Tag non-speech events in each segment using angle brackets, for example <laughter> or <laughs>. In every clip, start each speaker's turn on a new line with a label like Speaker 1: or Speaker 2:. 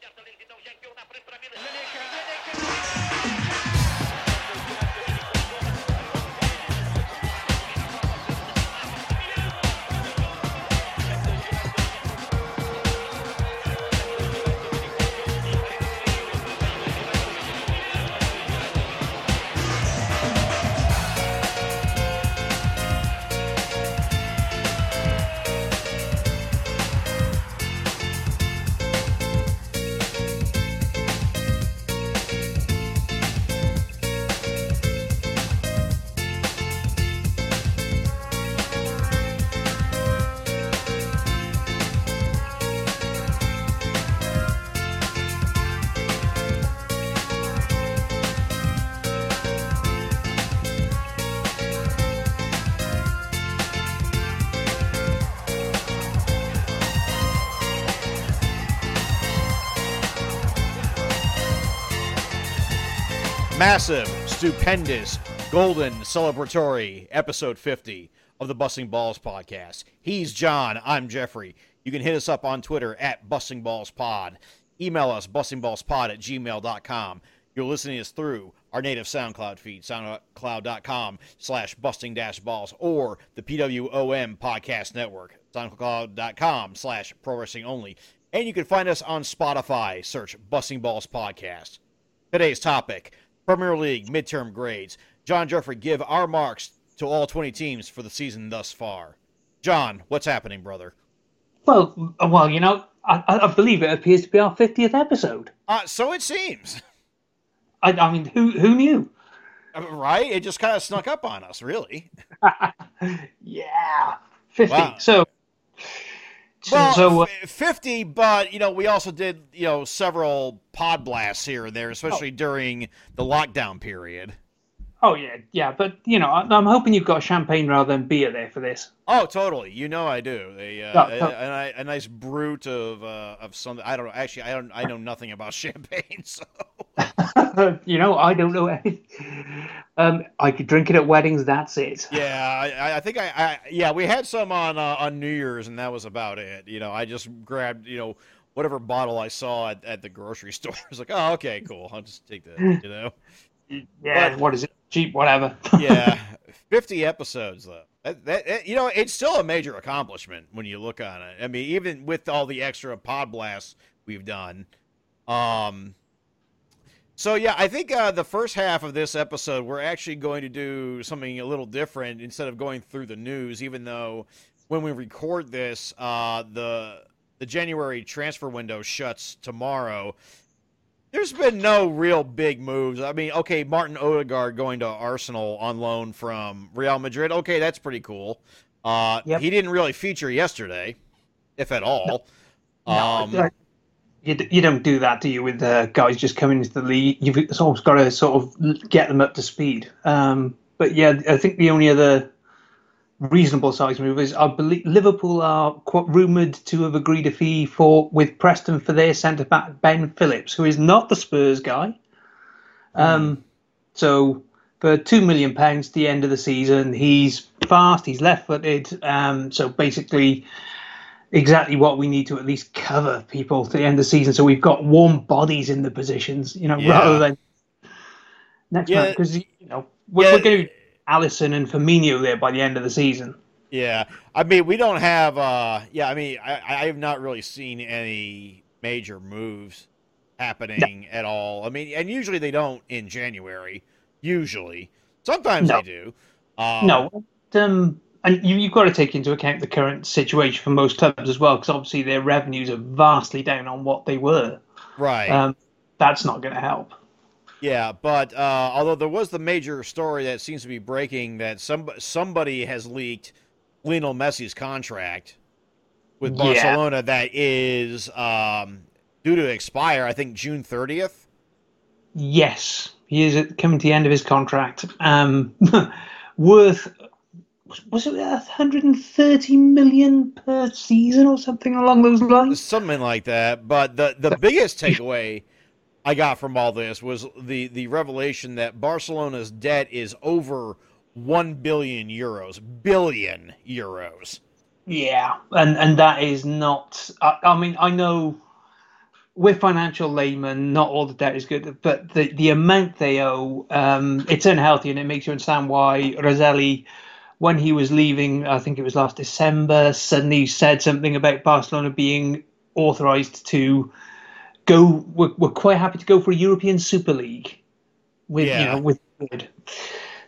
Speaker 1: certa lentidão, já enviou na frente para Milan. Massive, stupendous, golden celebratory episode 50 of the Busting Balls podcast. He's Jon. I'm Geoffrey. You can hit us up on Twitter at Busting Balls Pod. Email us, bustingballspod at gmail.com. You're listening to us through our native SoundCloud feed, soundcloud.com slash busting dash balls, or the PWOM podcast network, soundcloud.com slash pro wrestling only. And you can find us on Spotify. Search Busting Balls Podcast. Today's topic Premier League midterm grades. Jon Geoffrey give our marks to all 20 teams for the season thus far. Jon, what's happening, brother?
Speaker 2: Well, well, you know, I, I believe it appears to be our 50th episode.
Speaker 1: Uh, so it seems.
Speaker 2: I, I mean, who who knew?
Speaker 1: Uh, right? It just kind of snuck up on us, really. <laughs>
Speaker 2: yeah, 50. Wow. So
Speaker 1: well, so, uh, 50, but, you know, we also did, you know, several pod blasts here and there, especially oh. during the lockdown period.
Speaker 2: Oh, yeah, yeah. But, you know, I'm hoping you've got champagne rather than beer there for this.
Speaker 1: Oh, totally. You know I do. A, uh, a, a, a, nice brut of uh, of something. I don't know. Actually, I don't. I know nothing about <laughs> champagne, so. <laughs>
Speaker 2: you know, I don't know. um, I could drink it at weddings. That's it.
Speaker 1: Yeah, I, I think I, I, Yeah, we had some on uh, on New Year's, and that was about it. You know, I just grabbed. You know. Whatever bottle I saw at, at the grocery <laughs> store, I was like, "Oh, okay, cool. I'll just take that." You know,
Speaker 2: yeah. But, what is it? Cheap, whatever.
Speaker 1: yeah, <laughs> fifty episodes though. That, that, you know, it's still a major accomplishment when you look on it. I mean, even with all the extra pod blasts we've done. Um, so yeah, I think uh, the first half of this episode we're actually going to do something a little different instead of going through the news. Even though when we record this, uh, the the January transfer window shuts tomorrow. There's been no real big moves. I mean, okay, Martin Odegaard going to Arsenal on loan from Real Madrid. Okay, that's pretty cool. Uh, yep. He didn't really feature yesterday, if at all.
Speaker 2: No. Um, no, you, you don't do that, do you, with uh, guys just coming into the league? You've almost got to sort of get them up to speed. Um, but yeah, I think the only other reasonable size move is I believe Liverpool are quite rumoured to have agreed a fee for with Preston for their centre back Ben Phillips, who is not the Spurs guy. Um, mm. So for two million pounds the end of the season, he's fast, he's left-footed. Um, so basically exactly what we need to at least cover people to the end of the season. So we've got warm bodies in the positions, you know, yeah. rather than next yeah. month because you know we're, yeah. we're going to Alisson and Firmino there by the end of the season.
Speaker 1: Yeah, I mean we don't have. uh Yeah, I mean I, I have not really seen any major moves happening no. at all. I mean, and usually they don't in January. Usually, sometimes no. they do.
Speaker 2: Um, no, um, and you, have got to take into account the current situation for most clubs as well, because obviously their revenues are vastly down on what they were.
Speaker 1: Right.
Speaker 2: Um, that's not going to help.
Speaker 1: Yeah, but uh, although there was the major story that seems to be breaking that some somebody has leaked Lionel Messi's contract with Barcelona yeah. that is um, due to expire. I think June thirtieth.
Speaker 2: Yes, he is coming to the end of his contract. Um, <laughs> worth was it 130 million per season or something along those lines?
Speaker 1: Something like that. But the the biggest <laughs> takeaway I got from all this was the the revelation that Barcelona's debt is over 1 billion euros. Billion euros.
Speaker 2: Yeah, and and that is not I, I mean I know we're financial laymen. Not all the debt is good, but the the amount they owe, um, it's unhealthy, and it makes you understand why Roselli, when he was leaving, I think it was last December, suddenly said something about Barcelona being authorised to go. We're, we're quite happy to go for a European Super League with
Speaker 1: Yeah.
Speaker 2: you know with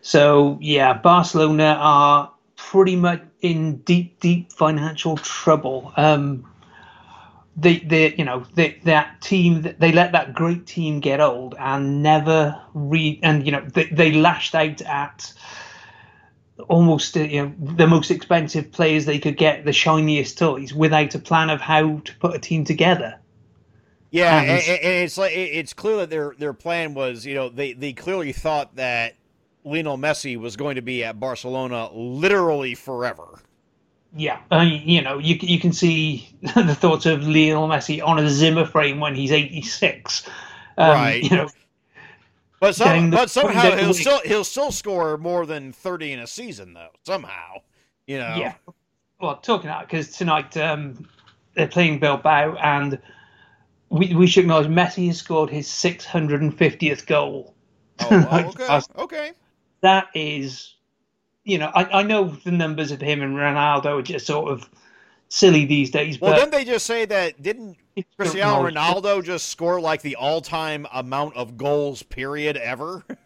Speaker 2: so yeah, Barcelona are pretty much in deep, deep financial trouble. Um, they, they, you know, they, that team, they let that great team get old and never re, and you know, they, they lashed out at almost, you know, the most expensive players they could get, the shiniest toys, without a plan of how to put a team together.
Speaker 1: Yeah,
Speaker 2: And-
Speaker 1: and, and it's like it's clear that their their plan was, you know, they they clearly thought that Lionel Messi was going to be at Barcelona literally forever.
Speaker 2: Yeah, I mean, you know, you you can see <laughs> the thoughts of Lionel Messi on a Zimmer frame when he's eighty six. Um,
Speaker 1: Right.
Speaker 2: You know,
Speaker 1: But some, but somehow he'll still he'll still score more than thirty in a season though. Somehow, you know.
Speaker 2: yeah. Well, talking about because tonight um, they're playing Bilbao, and we we should acknowledge Messi has scored his six hundred and fiftieth goal.
Speaker 1: Oh, <laughs> okay.
Speaker 2: Us-
Speaker 1: Okay.
Speaker 2: That is, you know, I, I know the numbers of him and Ronaldo are just sort of silly these days,
Speaker 1: Well,
Speaker 2: but
Speaker 1: didn't they just say that? Didn't Cristiano. Ronaldo just score like the all-time amount of goals period ever? <laughs>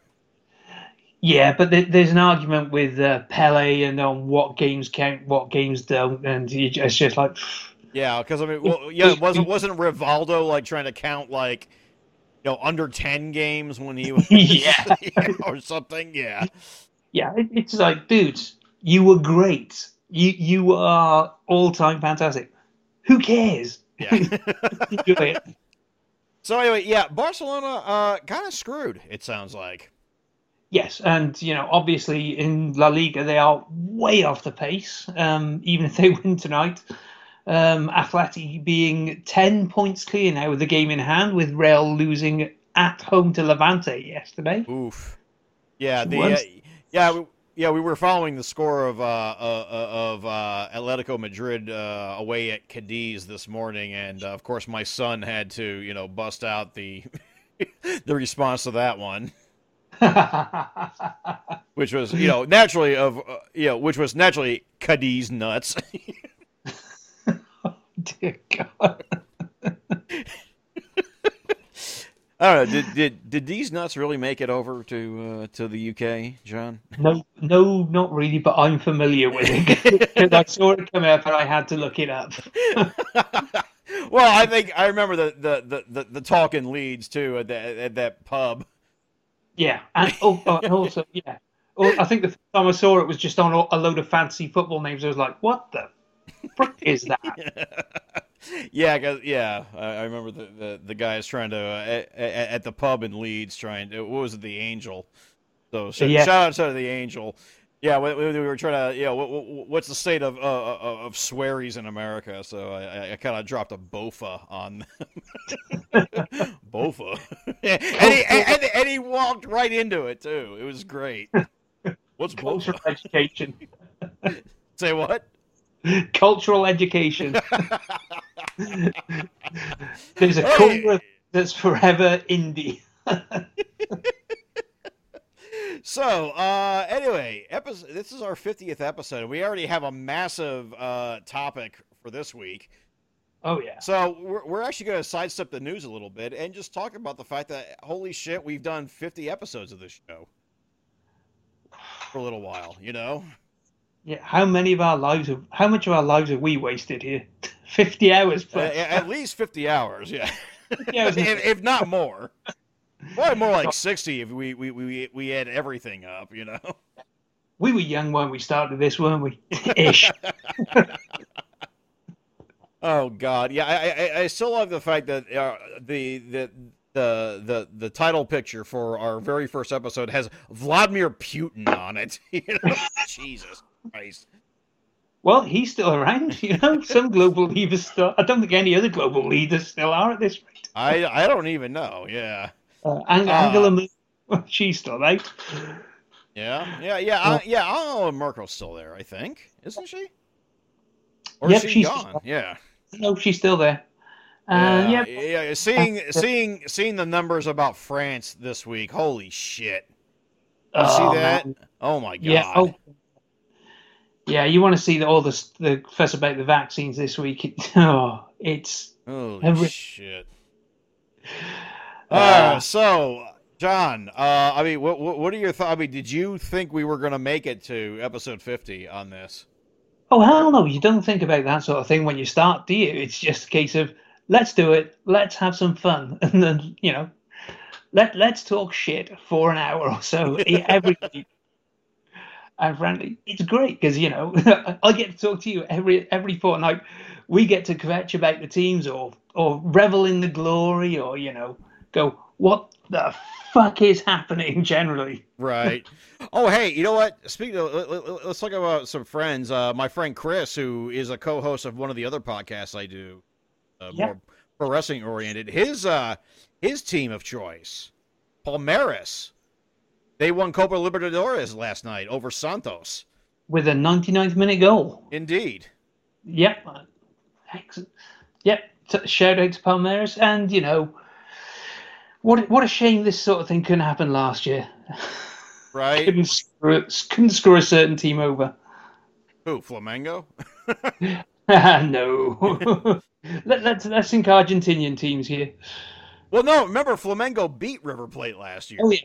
Speaker 2: Yeah, but there, there's an argument with uh, Pele and on what games count, what games don't, and it's just like,
Speaker 1: Yeah, because I mean, well, <laughs> yeah, wasn't wasn't Rivaldo like trying to count like, you know, under ten games when he was <laughs>
Speaker 2: Yeah. <laughs>
Speaker 1: or something? Yeah,
Speaker 2: yeah, it's like, dude, you were great. You you are all time fantastic. Who cares?
Speaker 1: yeah. So anyway, yeah, Barcelona uh kind of screwed. It sounds like.
Speaker 2: Yes, and you know, obviously in La Liga they are way off the pace. Um, even if they win tonight, um, Atleti being ten points clear now with the game in hand, with Real losing at home to Levante yesterday.
Speaker 1: Oof. Yeah, the uh, yeah we, yeah we were following the score of uh, uh of uh, Atletico Madrid uh, away at Cadiz this morning, and uh, of course my son had to you know bust out the <laughs> the response to that one. <laughs> which was you know naturally of uh, you know which was naturally Cadiz nuts. <laughs>
Speaker 2: Dear God. <laughs>
Speaker 1: I don't know. Did did did these nuts really make it over to uh, to the UK, Jon?
Speaker 2: No, no, not really, but I'm familiar with it <laughs> I saw it come up and I had to look it up. <laughs>
Speaker 1: well, I think I remember the the the, the, talk in Leeds too at that at that pub.
Speaker 2: Yeah, and, oh, and also, yeah. I think the first time I saw it was just on a load of fancy football names. I was like, "What the frick is that?" <laughs>
Speaker 1: yeah, 'cause- yeah, I, I remember the, the, the guys trying to uh, at, at the pub in Leeds trying to what was it the Angel? So sh-
Speaker 2: Yeah.
Speaker 1: shout out to the Angel. Yeah, we, we we were trying to yeah. What, what, what's the state of uh, uh, of swearies in America? So I, I kind of dropped a bofa on them. <laughs> bofa, <laughs> and, he, and, and he walked right into it too. It was great. What's bofa?
Speaker 2: education.
Speaker 1: Say what?
Speaker 2: Cultural education. <laughs> There's a
Speaker 1: Hey.
Speaker 2: that's forever indie. <laughs>
Speaker 1: So, uh, anyway, episode, this is our 50th episode. We already have a massive uh, topic for this week.
Speaker 2: Oh yeah.
Speaker 1: So, we're, we're actually going to sidestep the news a little bit and just talk about the fact that, holy shit, we've done 50 episodes of this show for a little while, you know?
Speaker 2: Yeah. How many of our lives? Have, how much of our lives have we wasted here? <laughs> Fifty hours
Speaker 1: Uh, at least 50 hours, yeah.
Speaker 2: 50 hours <laughs>
Speaker 1: if, if not more. Probably more like <laughs> 60 if we, we, we, we add everything up, you know?
Speaker 2: We were young when we started this, weren't we? Ish.
Speaker 1: Oh God, yeah, I, I I still love the fact that uh, the the the the the title picture for our very first episode has Vladimir Putin on it. You know? Jesus Christ.
Speaker 2: Well, he's still around, <laughs> you know. Some global leaders still. I don't think any other global leaders still are at this rate.
Speaker 1: I I don't even know. Yeah,
Speaker 2: Uh, Ang-
Speaker 1: Ah.
Speaker 2: Angela Merkel, she's still out.
Speaker 1: yeah, yeah, yeah, I, yeah. Angela Merkel's still there, I think, isn't she? Or
Speaker 2: Yep,
Speaker 1: is she
Speaker 2: she's-
Speaker 1: gone? Yeah.
Speaker 2: No, she's still there. Uh,
Speaker 1: yeah,
Speaker 2: yeah,
Speaker 1: yeah. Seeing seeing seeing the numbers about France this week. Holy shit! You
Speaker 2: Oh,
Speaker 1: see that?
Speaker 2: man.
Speaker 1: Oh my god!
Speaker 2: Yeah. Oh, yeah. You want to see the, all the the fuss about the vaccines this week? It, <laughs> oh, it's
Speaker 1: Holy
Speaker 2: every-
Speaker 1: shit! <sighs>
Speaker 2: Uh,
Speaker 1: Uh, so, Jon, uh, I mean, what, what what are your thoughts? I mean, did you think we were gonna make it to episode fifty on this?
Speaker 2: oh hell no! You don't think about that sort of thing when you start, do you? It's just a case of let's do it, let's have some fun, <laughs> and then you know, let let's talk shit for an hour or so <laughs> every week. And frankly, it's great because you know <laughs> I get to talk to you every every fortnight. We get to kvetch about the teams or or revel in the glory or you know go what the fuck is happening <laughs> generally.
Speaker 1: Right. <laughs> oh, hey, you know what? Speaking of, let- let's talk about some friends. Uh, my friend Chris, who is a co-host of one of the other podcasts I do, uh,
Speaker 2: Yeah.
Speaker 1: more pro wrestling oriented. His uh, his team of choice, Palmeiras, they won Copa Libertadores last night over Santos.
Speaker 2: With a 99th minute goal.
Speaker 1: Indeed.
Speaker 2: Yep. Excellent. Yep. Shout out to Palmeiras. And, you know, what what a shame this sort of thing couldn't happen last year.
Speaker 1: Right. <laughs>
Speaker 2: couldn't, screw, couldn't screw a certain team over.
Speaker 1: Who? Flamengo. <laughs>
Speaker 2: no. <laughs> Let, let's, let's think Argentinian teams here.
Speaker 1: Well, no. Remember, Flamengo beat River Plate last year.
Speaker 2: Oh, yeah.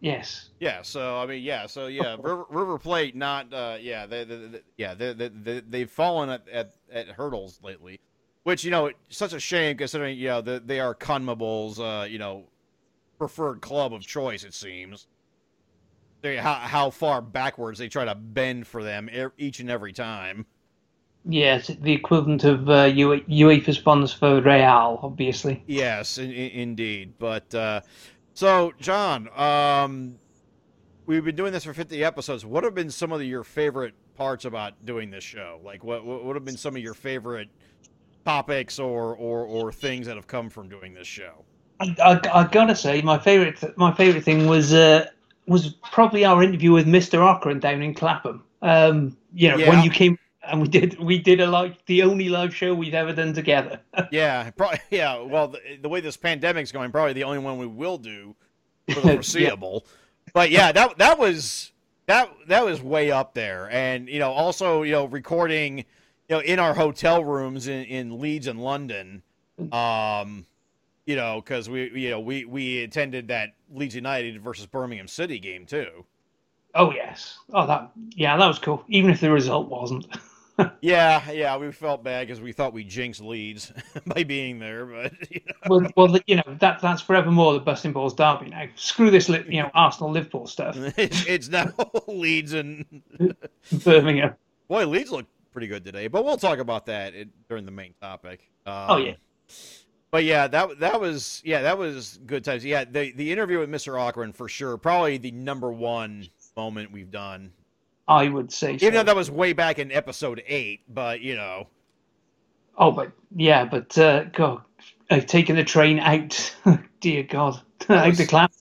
Speaker 2: Yes.
Speaker 1: Yeah, so I mean, yeah, so yeah, <laughs> River, River Plate, not, uh, yeah, they, they, they yeah, they, they, they, they've fallen at, at, at hurdles lately, which you know, such a shame considering you know that they are Conmebol's, uh, you know, preferred club of choice. It seems. They, how how far backwards they try to bend for them each and every time.
Speaker 2: Yes, the equivalent of uh, UE- UEFA sponsors for Real, obviously.
Speaker 1: Yes, in, in, indeed. But uh, so, Jon, um, we've been doing this for 50 episodes. What have been some of your favorite parts about doing this show? Like, what what have been some of your favorite topics or, or, or things that have come from doing this show?
Speaker 2: I, I, I gotta say, my favorite my favorite thing was uh, was probably our interview with Mister Ockran down in Clapham. Um, you know,
Speaker 1: Yeah.
Speaker 2: when you came and we did we did a live the only live show we've ever done together. <laughs>
Speaker 1: Yeah, probably. Yeah. Well, the, the way this pandemic's going, probably the only one we will do for the <laughs> foreseeable. But yeah, that that was that that was way up there, and you know, also you know, recording you know in our hotel rooms in, in Leeds and London, um, you know, because we you know we we attended that Leeds United versus Birmingham City game too.
Speaker 2: oh yes, oh that yeah that was cool. Even if the result wasn't. <laughs>
Speaker 1: Yeah, yeah, we felt bad because we thought we jinxed Leeds <laughs> by being there, but <laughs> you know.
Speaker 2: well, well, you know that that's forevermore the busting balls derby now. Screw this, you know, <laughs> Arsenal Liverpool stuff.
Speaker 1: it's, it's now Leeds and
Speaker 2: Birmingham.
Speaker 1: boy, Leeds look pretty good today. But we'll talk about that in, during the main topic. Um,
Speaker 2: Oh, yeah.
Speaker 1: But yeah, that that was yeah that was good times. Yeah, the the interview with Mr. Ockran for sure, probably the number one moment we've done.
Speaker 2: I would say.
Speaker 1: Even
Speaker 2: so.
Speaker 1: though that was way back in episode eight, but you know,
Speaker 2: Oh, but yeah, but uh, God, I've taken the train out. <laughs> Dear God, <laughs> out
Speaker 1: was-
Speaker 2: the clap.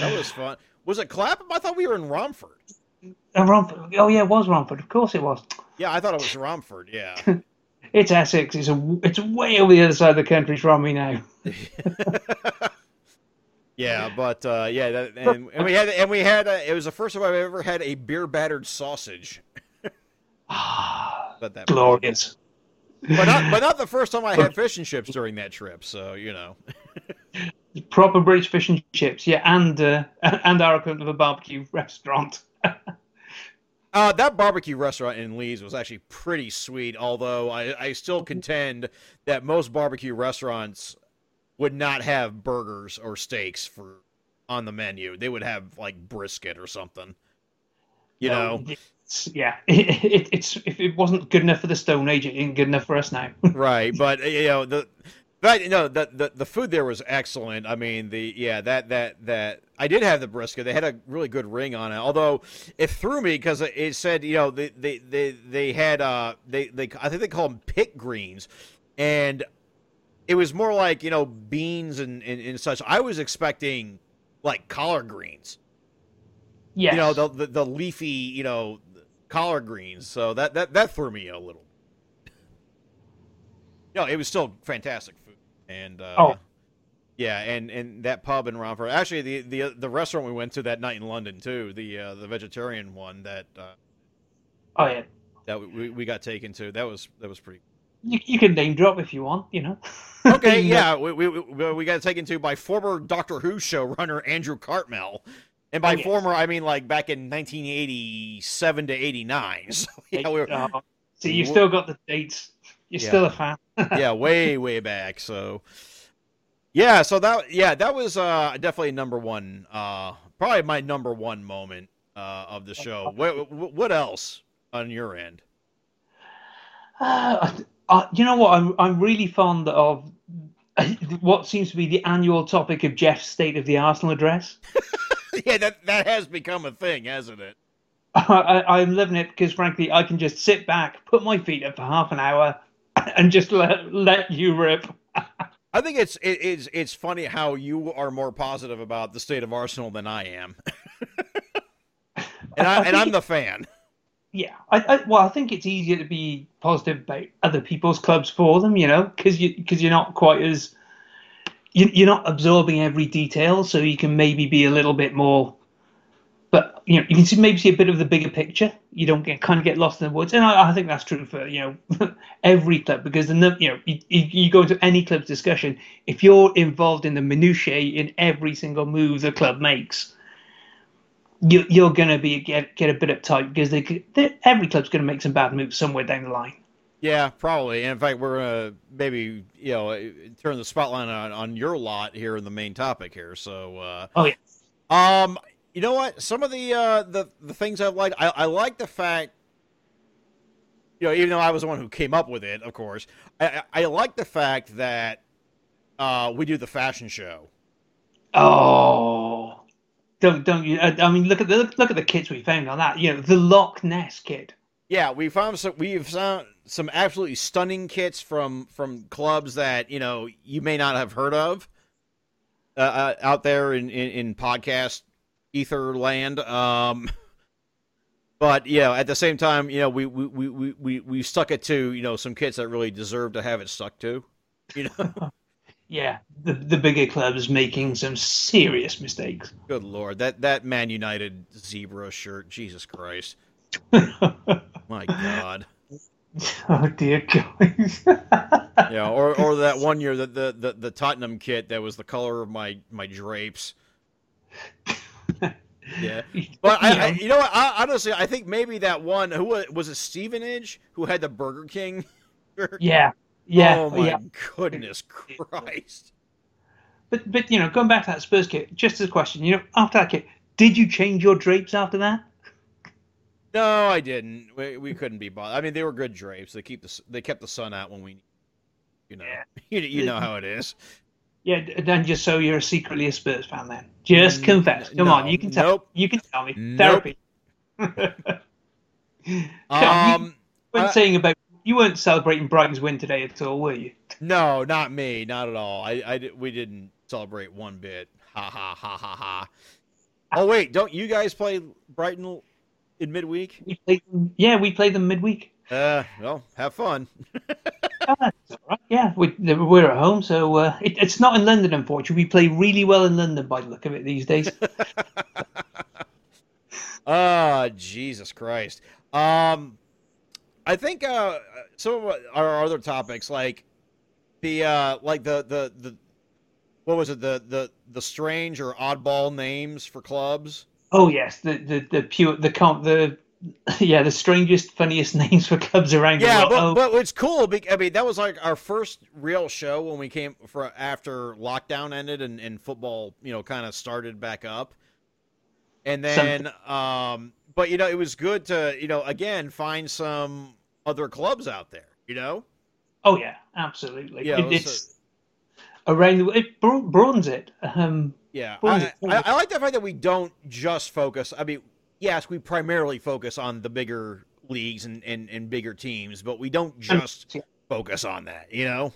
Speaker 1: that was fun. Was it Clapham? I thought we were in Romford.
Speaker 2: Uh, Romford. Oh yeah, it was Romford. Of course it was.
Speaker 1: Yeah, I thought it was Romford. Yeah. <laughs>
Speaker 2: It's Essex. It's a. It's way over the other side of the country from me now.
Speaker 1: Yeah, but uh, yeah, that, and, and we had and we had uh, it was the first time I've ever had a beer battered sausage.
Speaker 2: Ah,
Speaker 1: But that
Speaker 2: glorious.
Speaker 1: but not but not the first time I had <laughs> fish and chips during that trip. So you know, <laughs>
Speaker 2: Proper British fish and chips. Yeah, and uh, <laughs> and our equivalent of a barbecue restaurant.
Speaker 1: uh, that barbecue restaurant in Leeds was actually pretty sweet. Although I, I still contend that most barbecue restaurants would not have burgers or steaks for on the menu. They would have like brisket or something. You
Speaker 2: No,
Speaker 1: know,
Speaker 2: it's, yeah. <laughs> It, it, it's if it wasn't good enough for the Stone Age, it ain't good enough for us now. <laughs>
Speaker 1: right but you know the but know the, the the food there was excellent i mean the yeah that that that i did have the brisket they had a really good ring on it although it threw me because it said you know they they they, they had uh they they i think they call them pit greens and it was more like you know beans and and, and such i was expecting like collard greens
Speaker 2: yes.
Speaker 1: you know the, the the leafy you know collard greens so that that that threw me a little no it was still fantastic food and uh,
Speaker 2: Oh.
Speaker 1: yeah, and and that pub in Romford. Actually, the the the restaurant we went to that night in London too, the uh, the vegetarian one that uh,
Speaker 2: Oh yeah,
Speaker 1: that we, we got taken to. That was that was pretty.
Speaker 2: You, you can name drop if you want. You know. <laughs>
Speaker 1: Okay, <laughs>
Speaker 2: You
Speaker 1: yeah, we, we, we we got taken to by former Doctor Who showrunner Andrew Cartmel, and by
Speaker 2: Oh, yes.
Speaker 1: former I mean like back in 1987 to 89. <laughs> So yeah, we were,
Speaker 2: Oh, so you've still got the dates. You're
Speaker 1: Yeah.
Speaker 2: still a fan.
Speaker 1: yeah, way way back. So yeah, so that yeah that was uh definitely number one. Uh, probably my number one moment uh of the show. What what else on your end?
Speaker 2: Uh, uh, you know what? I'm I'm really fond of <laughs> what seems to be the annual topic of Geoff's State of the Arsenal address. <laughs>
Speaker 1: yeah, that that has become a thing, hasn't it? <laughs>
Speaker 2: I, I'm loving it because, frankly, I can just sit back, put my feet up for half an hour, and just let let you rip.
Speaker 1: I think it's it, it's it's funny how you are more positive about the state of Arsenal than I am, and I and I'm the fan.
Speaker 2: Yeah, I, I well, I think it's easier to be positive about other people's clubs for them, you know, because you because you're not quite as you, you're not absorbing every detail, so you can maybe be a little bit more. But you know, you can see maybe see a bit of the bigger picture. You don't get kind of get lost in the woods, and I, I think that's true for you know <laughs> every club because the you know you, you go into any club's discussion if you're involved in the minutiae in every single move the club makes you, you're going to be get get a bit uptight because they, could- they every club's going to make some bad moves somewhere down the line.
Speaker 1: Yeah, probably. And in fact, we're gonna maybe you know turn the spotlight on on your lot here in the main topic here. So. uh
Speaker 2: Oh yeah,
Speaker 1: Um, you know what? Some of the uh, the the things I like, I, I like the fact, you know, even though I was the one who came up with it, of course, I, I I like the fact that uh, we do the fashion show.
Speaker 2: Oh, don't don't you? I mean, look at the look, look at the kits we found on that. You know, the Loch Ness kit.
Speaker 1: Yeah, we found some. We've found some absolutely stunning kits from from clubs that you know you may not have heard of uh, uh, out there in, in in podcast ether land. Um, <laughs> but yeah, at the same time, you know, we we, we, we, we we stuck it to you know some kits that really deserve to have it stuck to. You know, <laughs>
Speaker 2: Yeah, the the bigger clubs making some serious mistakes.
Speaker 1: good lord, that that Man United zebra shirt, Jesus Christ, <laughs> my God.
Speaker 2: oh dear guys. <laughs>
Speaker 1: Yeah, or or that one year that the, the the Tottenham kit that was the color of my my drapes. <laughs> Yeah, but I, I you know what? I, honestly, I think maybe that one who was, was it Stevenage who had the Burger King. shirt?
Speaker 2: yeah, yeah,
Speaker 1: oh my
Speaker 2: yeah.
Speaker 1: goodness Christ!
Speaker 2: But but you know, going back to that Spurs kit, just as a question, you know, after that kit, did you change your drapes after that?
Speaker 1: No, I didn't. We, we couldn't be bothered. I mean, they were good drapes. They keep the they kept the sun out when we, you know,
Speaker 2: Yeah. <laughs>
Speaker 1: you, you know how it is.
Speaker 2: Yeah, then just so you're secretly a Spurs fan, then just
Speaker 1: Mm,
Speaker 2: confess. Come on, you can tell.
Speaker 1: nope.
Speaker 2: You can tell me.
Speaker 1: Nope.
Speaker 2: Therapy. <laughs> Come on, you
Speaker 1: Um,
Speaker 2: weren't
Speaker 1: I-
Speaker 2: saying about you weren't celebrating Brighton's win today at all, were you?
Speaker 1: no, not me, not at all. I, I we didn't celebrate one bit. Ha ha ha ha ha. Oh wait, don't you guys play Brighton in midweek?
Speaker 2: We them, yeah, we play them midweek.
Speaker 1: Uh, well, have fun. <laughs>
Speaker 2: Oh. Yeah, we, we're at home, so uh, it, it's not in London, unfortunately. We play really well in London by the look of it these days. <laughs>
Speaker 1: Ah, Jesus Christ. Um, I think uh, some of our other topics, like the uh, like the the the what was it the the the strange or oddball names for clubs.
Speaker 2: oh yes, the the the pure the comp the <laughs> yeah the strangest, funniest <laughs> names for clubs around
Speaker 1: Yeah, but.
Speaker 2: Oh,
Speaker 1: but it's cool. I mean, that was like our first real show when we came for after lockdown ended and, and football, you know, kind of started back up. And then, um, but you know, it was good to you know again find some other clubs out there. You know,
Speaker 2: Oh yeah, absolutely.
Speaker 1: Yeah,
Speaker 2: It- it's around the it bro- broadens it. Um,
Speaker 1: yeah. I, I, I like the fact that we don't just focus. I mean, yes, we primarily focus on the bigger leagues and, and, and bigger teams, but we don't just focus on that. You know.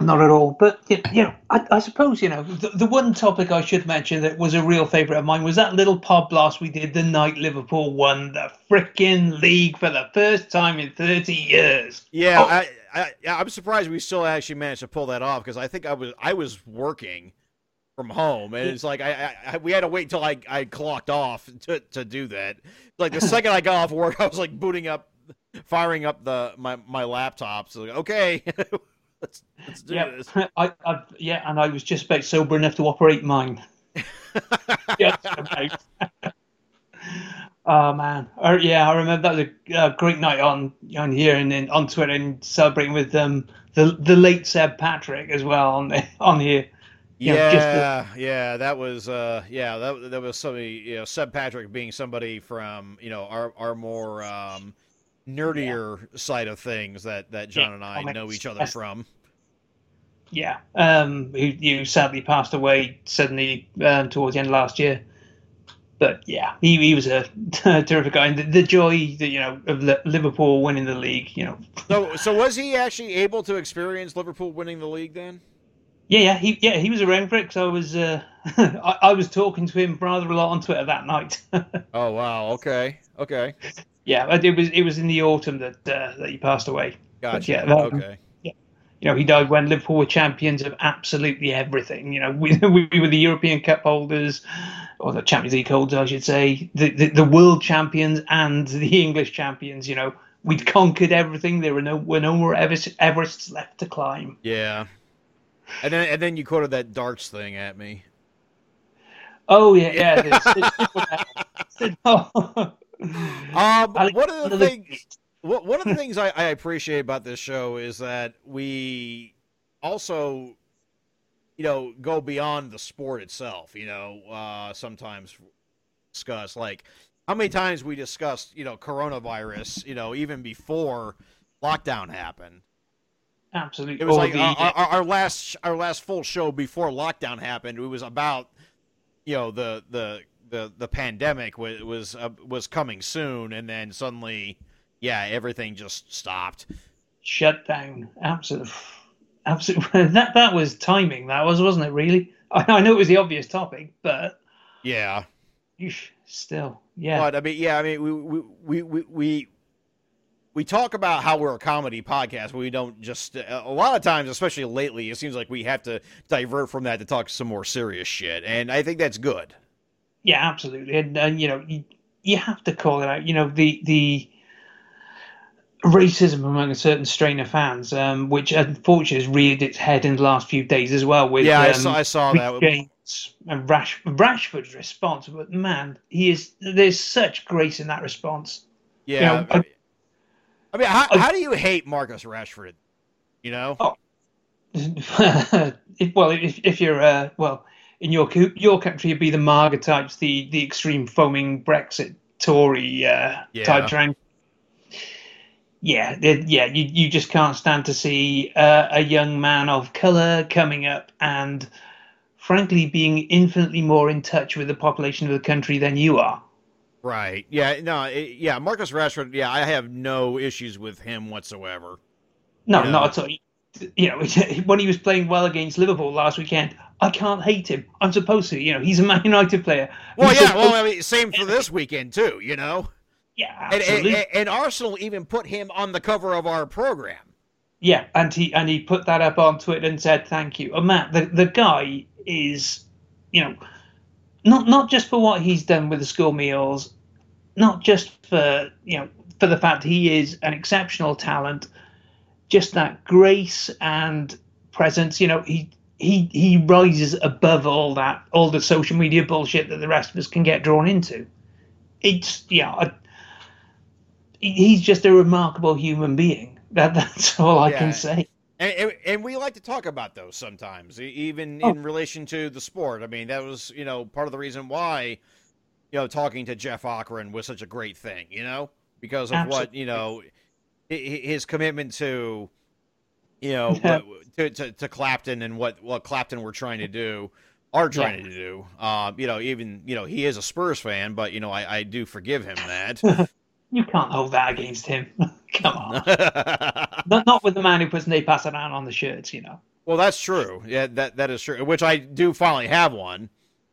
Speaker 2: Not at all. But you know, I, I suppose you know the, the one topic I should mention that was a real favourite of mine was that little pod blast we did the night Liverpool won the frickin' league for the first time in thirty years.
Speaker 1: Yeah,
Speaker 2: Oh.
Speaker 1: I I, I'm surprised we still actually managed to pull that off because I think I was I was working from home, and it's like I, I we had to wait until I I clocked off to to do that. Like the second I got off work, <laughs> I was like booting up, firing up the my my laptop. So like, okay. <laughs> <laughs> let's, let's do
Speaker 2: yeah,
Speaker 1: this. <laughs>
Speaker 2: I, I, yeah, and I was just about sober enough to operate mine. <laughs> yeah, Oh man, uh, yeah, I remember that was a uh, great night on on here and then on Twitter and celebrating with um the the late Seb Patrick as well on on here.
Speaker 1: You yeah, know, yeah, that was uh, yeah, that that was somebody you know Seb Patrick being somebody from you know our our more um, nerdier yeah. side of things that that Jon yeah, and I know each other from.
Speaker 2: Yeah, um, who you sadly passed away suddenly um, towards the end of last year but yeah, he, he was a <laughs> terrific guy, and the, the joy that you know of Liverpool winning the league, you know.
Speaker 1: so, so was he actually able to experience Liverpool winning the league then?
Speaker 2: Yeah, yeah, he yeah he was around for it because I was uh, <laughs> I, I, was talking to him rather a lot on Twitter that night. <laughs>
Speaker 1: oh wow! Okay, okay.
Speaker 2: Yeah, it was it was in the autumn that uh, that he passed away.
Speaker 1: Gotcha. But, yeah, that, okay
Speaker 2: you know, he died when Liverpool were champions of absolutely everything. You know, we, <laughs> we were the European Cup holders, or the Champions League holders, I should say, the, the, the world champions and the <laughs> English champions. You know, we'd conquered everything. There were no were no more Everest, Everests left to climb.
Speaker 1: Yeah, and then and then you quoted that darts thing at me.
Speaker 2: Oh yeah, yeah. <laughs> <laughs>
Speaker 1: um, one of the things one of the things I, I appreciate about this show is that we also, you know, go beyond the sport itself. You know, uh, sometimes discuss like how many times we discussed, you know, coronavirus. You know, even before lockdown happened.
Speaker 2: Absolutely.
Speaker 1: It was like the, our, our, our, last our last full show before lockdown happened. It was about you know the the the the pandemic was was uh, was coming soon, and then suddenly yeah, everything just stopped.
Speaker 2: Shut down. Absolutely. Absolutely. <laughs> That that was timing. That was, wasn't it? Really. <laughs> I, I know it was the obvious topic, but
Speaker 1: yeah.
Speaker 2: Still, yeah.
Speaker 1: But I mean, yeah. I mean, we we we we we talk about how we're a comedy podcast, but we don't just a lot of times, especially lately, it seems like we have to divert from that to talk some more serious shit, and I think that's good.
Speaker 2: Yeah, absolutely, and, and you know, you, you have to call it out. You know, the the racism among a certain strain of fans, um, which unfortunately has reared its head in the last few days as well. With
Speaker 1: yeah,
Speaker 2: um,
Speaker 1: I saw, I saw that.
Speaker 2: James and Rash, Rashford's response, but man, he is there's such grace in that response.
Speaker 1: Yeah, you know, I, I, mean, how, I, how do you hate Marcus Rashford? You know.
Speaker 2: Oh, <laughs> well, if, if you're uh, well in your your country, you'd be the MAGA types, the the extreme foaming Brexit Tory uh, yeah. type drink yeah, yeah, you you just can't stand to see uh, a young man of color coming up and, frankly, being infinitely more in touch with the population of the country than you are.
Speaker 1: Right. Yeah. No. It, yeah. Marcus Rashford. Yeah, I have no issues with him whatsoever.
Speaker 2: No, you know? not at all. You know, <laughs> when he was playing well against Liverpool last weekend, I can't hate him. I'm supposed to. You know, he's a Man <laughs> United player.
Speaker 1: Well, yeah. Well, I mean, same for this weekend too. You know.
Speaker 2: Yeah,
Speaker 1: absolutely. And, and, and, Arsenal even put him on the cover of our program.
Speaker 2: Yeah, and he and he put that up on Twitter and said thank you. And Matt, the the guy is, you know, not not just for what he's done with the school meals, not just for you know for the fact he is an exceptional talent, just that grace and presence. You know, he he he rises above all that, all the social media bullshit that the rest of us can get drawn into. It's yeah. I, he's just a remarkable human being. <laughs> That that's all I yeah. can say.
Speaker 1: And, and, we like to talk about those sometimes, even oh. in relation to the sport. I mean, that was you know part of the reason why you know talking to Jeff Cochran was such a great thing. You know, because of Absolutely. what you know his commitment to you know <laughs> to, to, to Clapton and what what Clapton were trying to do are trying yeah. to do. Um, you know, even you know he is a Spurs fan, but you know I, I do forgive him that. <laughs>
Speaker 2: You can't hold that against him. <laughs> Come on. not, not with the man who puts Pasarán on the shirts, you know.
Speaker 1: Well, that's true. Yeah, that that is true. Which I do finally have one.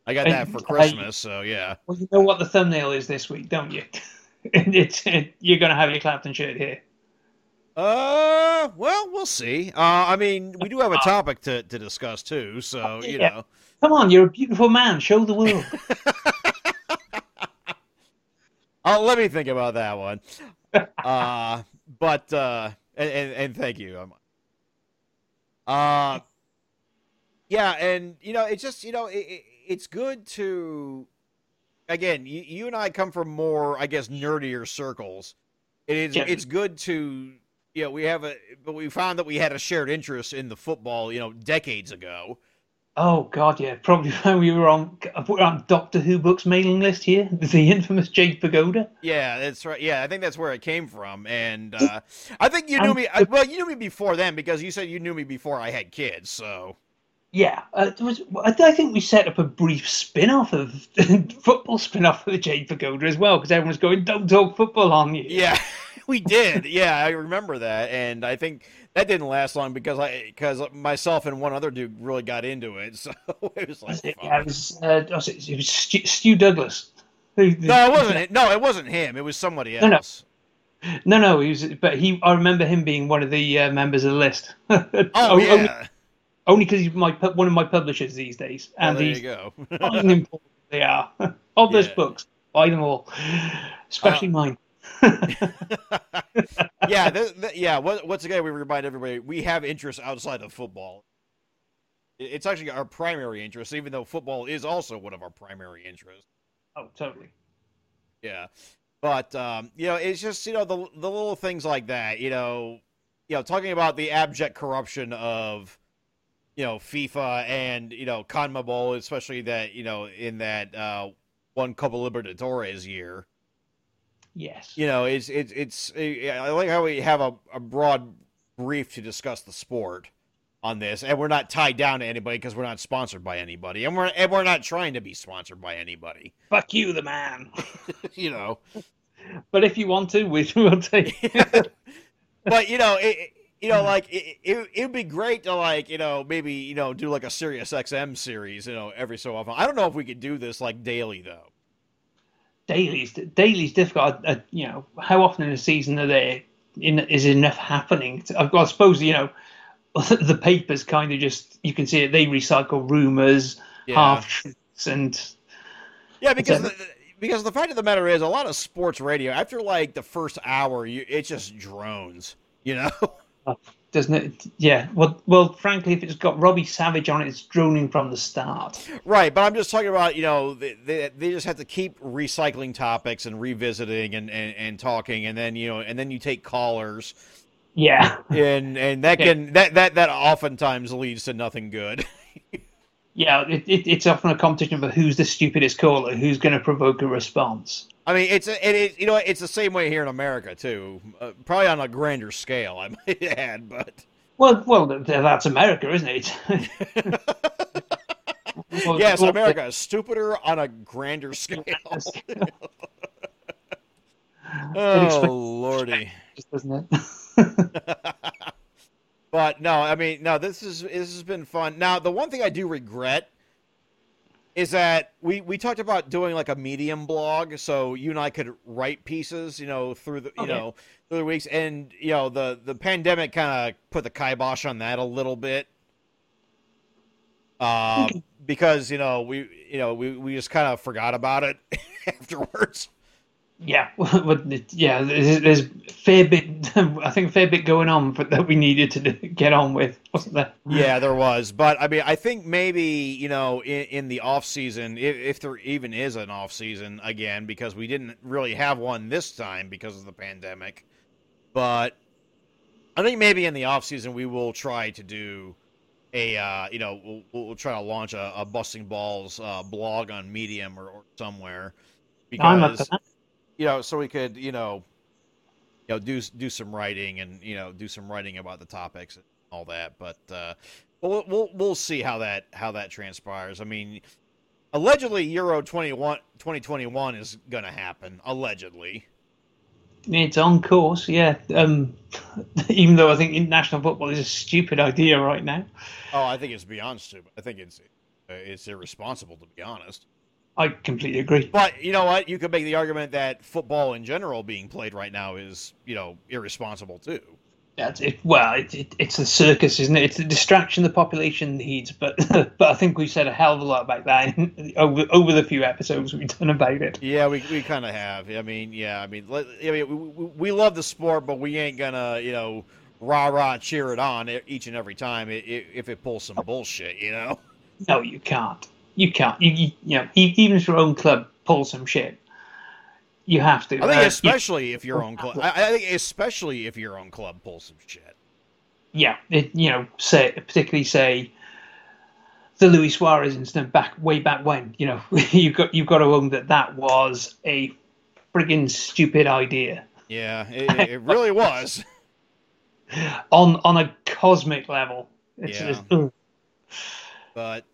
Speaker 1: I got that for Christmas, so yeah.
Speaker 2: Well, you know what the thumbnail is this week, don't you? it's it, you're going to have your Clapton shirt here.
Speaker 1: Uh, well, we'll see. Uh, I mean, we do have a topic to, to discuss too, so you
Speaker 2: Yeah.
Speaker 1: know.
Speaker 2: Come on, you're a beautiful man. Show the world. <laughs>
Speaker 1: Oh, let me think about that one. <laughs> uh, but uh, and, and and thank you. Um, uh, yeah, and you know, it's just you know, it, it, it's good to again. You, you and I come from more, I guess, nerdier circles. It is.
Speaker 2: Yeah.
Speaker 1: It's good to you know we have a, but we found that we had a shared interest in the football. You know, decades ago.
Speaker 2: oh God, yeah. Probably <laughs> when we were on we were on Doctor Who books mailing list here. <laughs> The infamous Jade Pagoda.
Speaker 1: Yeah, that's right. Yeah, I think that's where it came from, and uh, I think you knew me. I, well, you knew me before then because you said you knew me before I had kids. So
Speaker 2: Yeah, uh, there was, I I think we set up a brief spin-off of <laughs> football spin-off of the Jade Pagoda as well because everyone's going, "Don't talk football on you."
Speaker 1: yeah, <laughs> we did. Yeah, I remember that, and I think that didn't last long because I because myself and one other dude really got into it. <laughs> So it was like,
Speaker 2: it, yeah, it was, uh, was it, it was Stu, Stu Douglas.
Speaker 1: No, it wasn't. No, it wasn't him. It was somebody
Speaker 2: No, no.
Speaker 1: else.
Speaker 2: No, no, he was, but he. I remember him being one of the uh, members of the list. <laughs>
Speaker 1: Oh
Speaker 2: Only-
Speaker 1: yeah.
Speaker 2: only because he's my one of my publishers these days,
Speaker 1: Well,
Speaker 2: and
Speaker 1: there
Speaker 2: he's
Speaker 1: you go.
Speaker 2: important. They are all those books. Buy them all, especially
Speaker 1: Uh,
Speaker 2: mine. <laughs>
Speaker 1: yeah, th- th- yeah. Once once again, we remind everybody we have interests outside of football. It's actually our primary interest, even though football is also one of our primary interests.
Speaker 2: Oh, totally.
Speaker 1: Yeah, but um, you know, it's just you know the the little things like that. You know, you know, talking about the abject corruption of you know FIFA and you know CONMEBOL, especially that you know in that uh, one Copa Libertadores year.
Speaker 2: Yes.
Speaker 1: you know, it's it's it's. Eh, I like how we have a, a broad brief to discuss the sport on this, and we're not tied down to anybody because we're not sponsored by anybody, and we're and we're not trying to be sponsored by anybody.
Speaker 2: Fuck you, the man. <laughs> <laughs>
Speaker 1: you know,
Speaker 2: But if you want to, we <laughs> will take. It.
Speaker 1: but you know, it, it- you know, like it, it it'd be great to like you know maybe you know do like a Sirius XM series, you know, every so often. I don't know if we could do this like daily though.
Speaker 2: Daily's daily's difficult. I, I, you know, how often in a season are there? In, is enough happening? To, I, I suppose you know, <laughs> the papers kind of just you can see it. They recycle rumors,
Speaker 1: Yeah.
Speaker 2: half truths, and
Speaker 1: Yeah, because the, because the fact of the matter is, a lot of sports radio after like the first hour, you, it just drones. You know, <laughs> oh.
Speaker 2: Doesn't it? Yeah. Well, well, frankly, if it's got Robbie Savage on it, it's droning from the start.
Speaker 1: right? But I'm just talking about you know they, they, they just have to keep recycling topics and revisiting and, and, and talking, and then you know, and then you take callers,
Speaker 2: Yeah.
Speaker 1: and and that
Speaker 2: Yeah.
Speaker 1: can that that that oftentimes leads to nothing good. <laughs>
Speaker 2: Yeah, it, it, it's often a competition for who's the stupidest caller, who's going to provoke a response.
Speaker 1: I mean, it's a, it is you know it's the same way here in America too, uh, probably on a grander scale, I <laughs> might add, but.
Speaker 2: Well, well, that's America, isn't it? Well,
Speaker 1: Yes,
Speaker 2: well,
Speaker 1: America is stupider on a grander <laughs> scale. <laughs> oh lordy!
Speaker 2: Doesn't it?
Speaker 1: But no, I mean, no. This is this has been fun. Now, the one thing I do regret is that we we talked about doing like a medium blog, so you and I could write pieces, you know, through the you know through the weeks, and you know the the pandemic kind of put the kibosh on that a little bit. Uh, because you know we you know we, we just kind of forgot about it <laughs> afterwards.
Speaker 2: Yeah, <laughs> but yeah. There's, there's a fair bit. <laughs> I think a fair bit going on, but that we needed to <laughs> get on with, wasn't there?
Speaker 1: Yeah, there was, but I mean, I think maybe you know in, in the off season, if, if there even is an off season again, because we didn't really have one this time because of the pandemic. But I think maybe in the off season we will try to do a uh, you know we'll, we'll try to launch a, a busting balls uh, blog on Medium or, or somewhere because. You know so we could you know you know do do some writing and you know do some writing about the topics and all that but uh we'll we'll, we'll see how that how that transpires. I mean allegedly euro 21 2021 is gonna happen allegedly.
Speaker 2: It's on course, yeah. Um, <laughs> even though I think international football is a stupid idea right now,
Speaker 1: oh i think it's beyond stupid. I think it's uh, it's irresponsible to be honest
Speaker 2: I completely agree.
Speaker 1: but you know what you could make the argument that football in general being played right now is you know irresponsible too
Speaker 2: That's it. Well, it, it, it's a circus, isn't it? It's a distraction the population needs. But <laughs> but I think we've said a hell of a lot about that in, over over the few episodes we've done about it.
Speaker 1: Yeah, we, we kind of have. I mean, yeah, I mean, let, I mean, we, we love the sport, but we ain't gonna, you know, rah rah cheer it on each and every time if it pulls some bullshit, you know.
Speaker 2: No, you can't. You can't. You, you, you know, even if your own club pulls some shit, you have to.
Speaker 1: I think, uh, especially you, if your own club. I, I, think, especially if your own club pulls some shit.
Speaker 2: Yeah, it, you know, say particularly say the Luis Suarez incident back way back when. You know, <laughs> you got you've got to own that that was a friggin' stupid idea.
Speaker 1: Yeah, it, it really was. <laughs> <laughs>
Speaker 2: on on a cosmic level.
Speaker 1: It's yeah. Just, but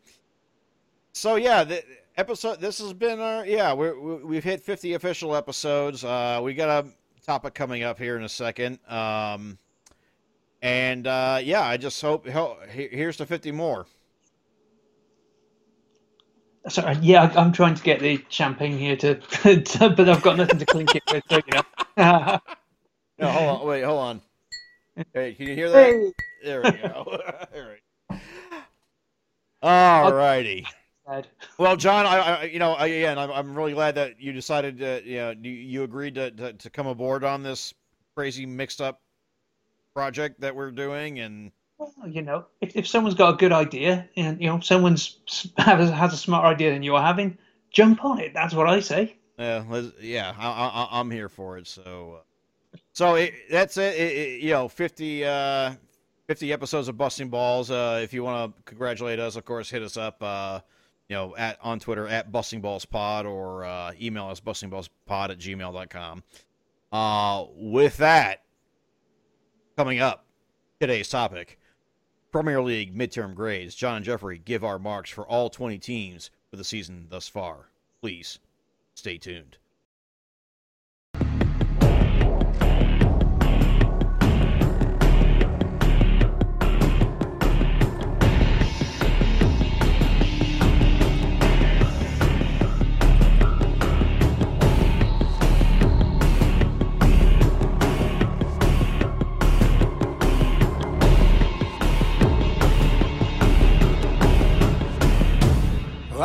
Speaker 1: so yeah, the episode. This has been our yeah. We're, we've hit fifty official episodes. Uh, we got a topic coming up here in a second. Um, and uh, yeah, I just hope here's to fifty more.
Speaker 2: Sorry, yeah, I'm trying to get the champagne here to, to <laughs> but I've got nothing to clink it with. you
Speaker 1: know. <laughs> no, hold on, wait, hold on. Hey, can you hear that? Hey. There we go. <laughs> All righty. Well, Jon, I, I you know, I, again, I'm, I'm really glad that you decided to, you know, you, you agreed to, to, to come aboard on this crazy mixed up project that we're doing, and
Speaker 2: well, you know, if, if someone's got a good idea and you know someone's has, has a smarter idea than you're having, jump on it. That's what I say.
Speaker 1: Yeah, yeah, I, am here for it. So, so it, that's it, it, You know, 50, uh, 50 episodes of Busting Balls. Uh, if you want to congratulate us, of course, hit us up. Uh, you know, at on Twitter at Busting Balls Pod or uh, email us bustingballspod at gmail.com. Uh, with that, coming up, today's topic Premier League midterm grades. Jon and Geoffrey give our marks for all 20 teams for the season thus far. Please stay tuned.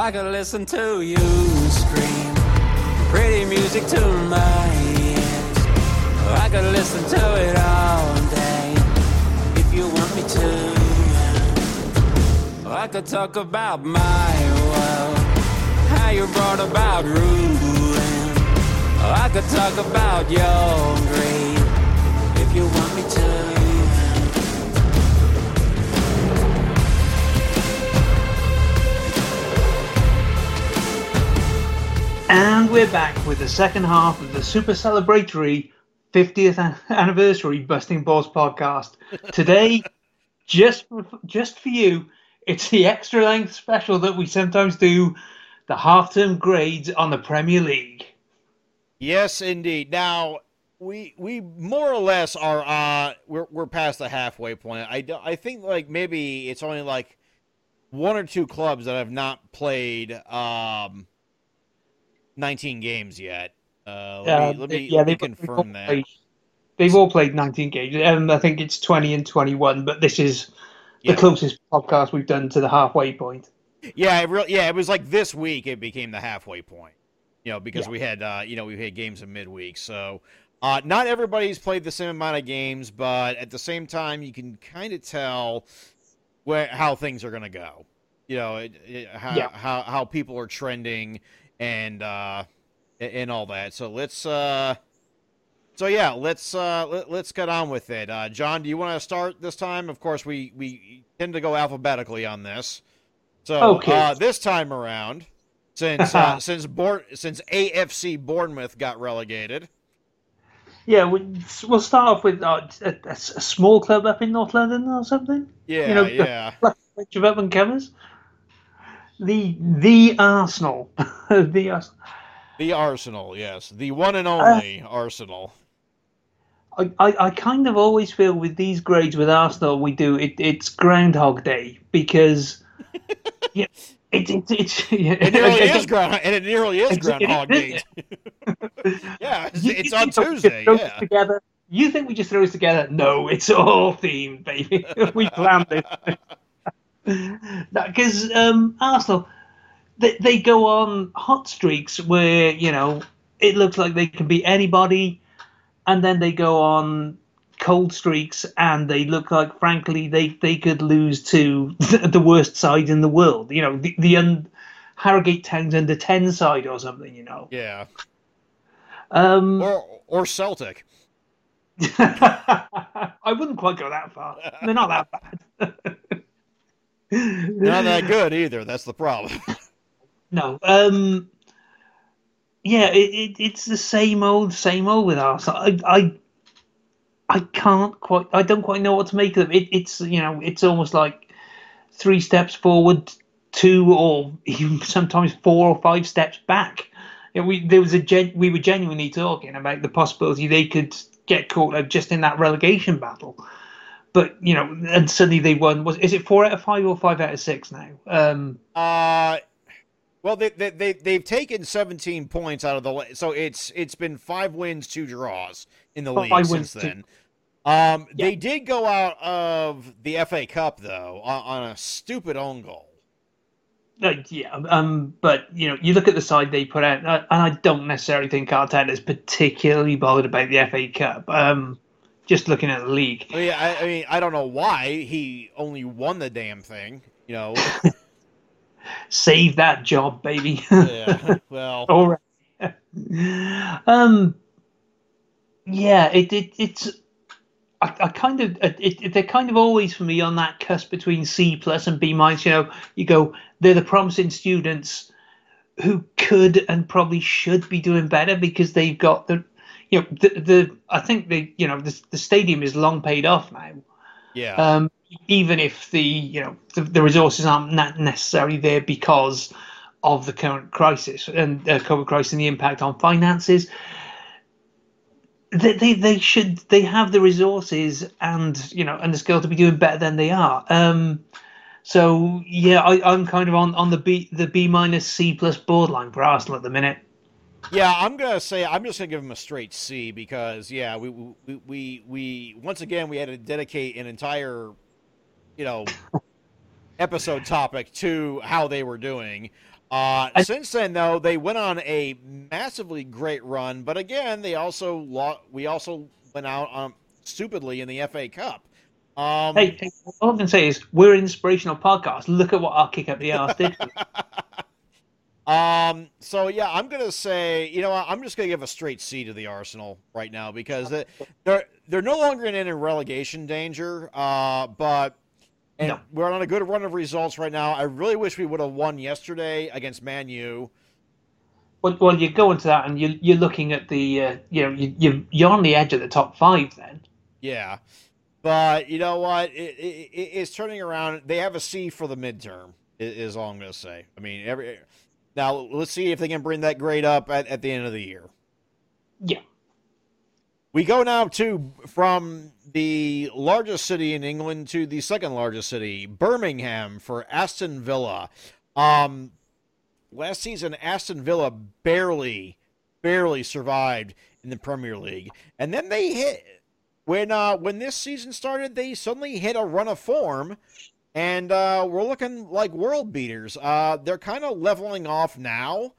Speaker 3: I could listen to you scream pretty music to my ears. I could listen to it all day if you want me to. I could talk about my world, how you brought about ruin. I could talk about your greed if you want me to.
Speaker 2: And we're back with the second half of the super celebratory 50th anniversary Busting Balls podcast. Today, just for, just for you, it's the extra length special that we sometimes do, the half term grades on the Premier League.
Speaker 1: Yes, indeed. Now, we we more or less are uh we're we're past the halfway point. I I think like maybe it's only like one or two clubs that have not played um 19 games yet. Uh, let uh, me, let me, yeah, let me confirm that.
Speaker 2: Played, they've all played 19 games, and I think it's 20 and 21. But this is the yeah. closest podcast we've done to the halfway point.
Speaker 1: Yeah, it really, yeah, it was like this week it became the halfway point. You know, because yeah. we had uh, you know we had games in midweek, so uh, not everybody's played the same amount of games, but at the same time, you can kind of tell where how things are going to go. You know, it, it, how, yeah. how how people are trending and uh, and all that. So let's uh, so yeah, let's uh, let, us get on with it. Uh, Jon, do you want to start this time? Of course, we we tend to go alphabetically on this. So okay. uh, this time around, since uh, since Bourne, since AFC Bournemouth got relegated.
Speaker 2: Yeah, we'll start off with uh, a, a, small club up in North London or something.
Speaker 1: Yeah, you know, yeah.
Speaker 2: Bunch of up and comers the the Arsenal, <laughs> the Arsenal.
Speaker 1: The Arsenal, yes, the one and only uh, Arsenal.
Speaker 2: I, I, I, kind of always feel with these grades with Arsenal, we do it. It's Groundhog Day because <laughs> yeah, it, it, it's <laughs> yeah,
Speaker 1: it nearly is ground, and it nearly is Groundhog Day. yeah, it's, it's on Tuesday. Yeah,
Speaker 2: together, You think we just throw this together? No, it's all themed, baby. we planned this. Because um, Arsenal, they, they go on hot streaks where, you know, it looks like they can beat anybody, and then they go on cold streaks and they look like, frankly, they, they could lose to <laughs> the worst side in the world. You know, the, the un, Harrogate Town's under 10 side or something, you know.
Speaker 1: Yeah.
Speaker 2: Um,
Speaker 1: Or or Celtic. <laughs>
Speaker 2: I wouldn't quite go that far. <laughs> They're not that bad.
Speaker 1: Not that good either. That's the problem. <laughs>
Speaker 2: No. Um, yeah, it, it, it's the same old, same old with Arsenal. I, I, I can't quite. I don't quite know what to make of them. It, it's you know, it's almost like three steps forward, two or <laughs> even sometimes four or five steps back. You know, we there was a gen, we were genuinely talking about the possibility they could get caught up just in that relegation battle. But you know, and suddenly they won. Was is it four out of five or five out of six now? Um,
Speaker 1: Uh, well, they, they they they've taken 17 points out of the so it's it's been five wins, two draws in the league since
Speaker 2: wins, two-
Speaker 1: then. Um,
Speaker 2: Yeah.
Speaker 1: they did go out of the FA Cup though on, on a stupid own goal.
Speaker 2: Uh, yeah, um, but you know, you look at the side they put out, uh, and I don't necessarily think Arteta is particularly bothered about the FA Cup. Um, just looking at the league,
Speaker 1: I mean, I, I mean, I don't know why he only won the damn thing. You know, <laughs>
Speaker 2: save that job, baby. <laughs>
Speaker 1: yeah. Well, <laughs>
Speaker 2: All right. um, yeah, it, it it's. I, I kind of it, it, they're kind of always for me on that cusp between C plus and B minus. You know, you go they're the promising students who could and probably should be doing better because they've got the you know the, the I think the you know the, the stadium is long paid off now.
Speaker 1: yeah.
Speaker 2: Um, even if the you know the, the resources aren't necessarily there because of the current crisis and uh, COVID crisis and the impact on finances, they, they they should they have the resources and you know and the skill to be doing better than they are. Um, so yeah, I, I'm kind of on, on the B the B minus C plus borderline for Arsenal at the minute.
Speaker 1: Yeah, I'm gonna say I'm just gonna give him a straight C because yeah, we we we, we once again we had to dedicate an entire, you know, episode topic to how they were doing. Uh,
Speaker 2: I-
Speaker 1: since then, though, they went on a massively great run, but again, they also lo- we also went out um, stupidly in the FA Cup. Um,
Speaker 2: Hey, all I can say is we're an inspirational podcast. Look at what our kick up the arse did. <laughs>
Speaker 1: Um. So yeah, I'm gonna say, you know, I'm just gonna give a straight C to the Arsenal right now because they- they're they're no longer in any relegation danger. Uh, but and
Speaker 2: No.
Speaker 1: we're on a good run of results right now. I really wish we would have won yesterday against Man U.
Speaker 2: Well, well, you go into that and you, you're looking at the, uh, you know, you, you, you're on the edge of the top five then.
Speaker 1: Yeah, but you know what? It, it, it- it's turning around. They have a C for the midterm. Is all I'm gonna say. I mean, every now let's see if they can bring that grade up at, at the end of the year.
Speaker 2: Yeah.
Speaker 1: We go now to from the largest city in England to the second largest city, Birmingham, for Aston Villa. Um, last season, Aston Villa barely, barely survived in the Premier League, and then they hit when uh, when this season started. They suddenly hit a run of form, and uh, we're looking like world beaters. Uh, they're kind of leveling off now.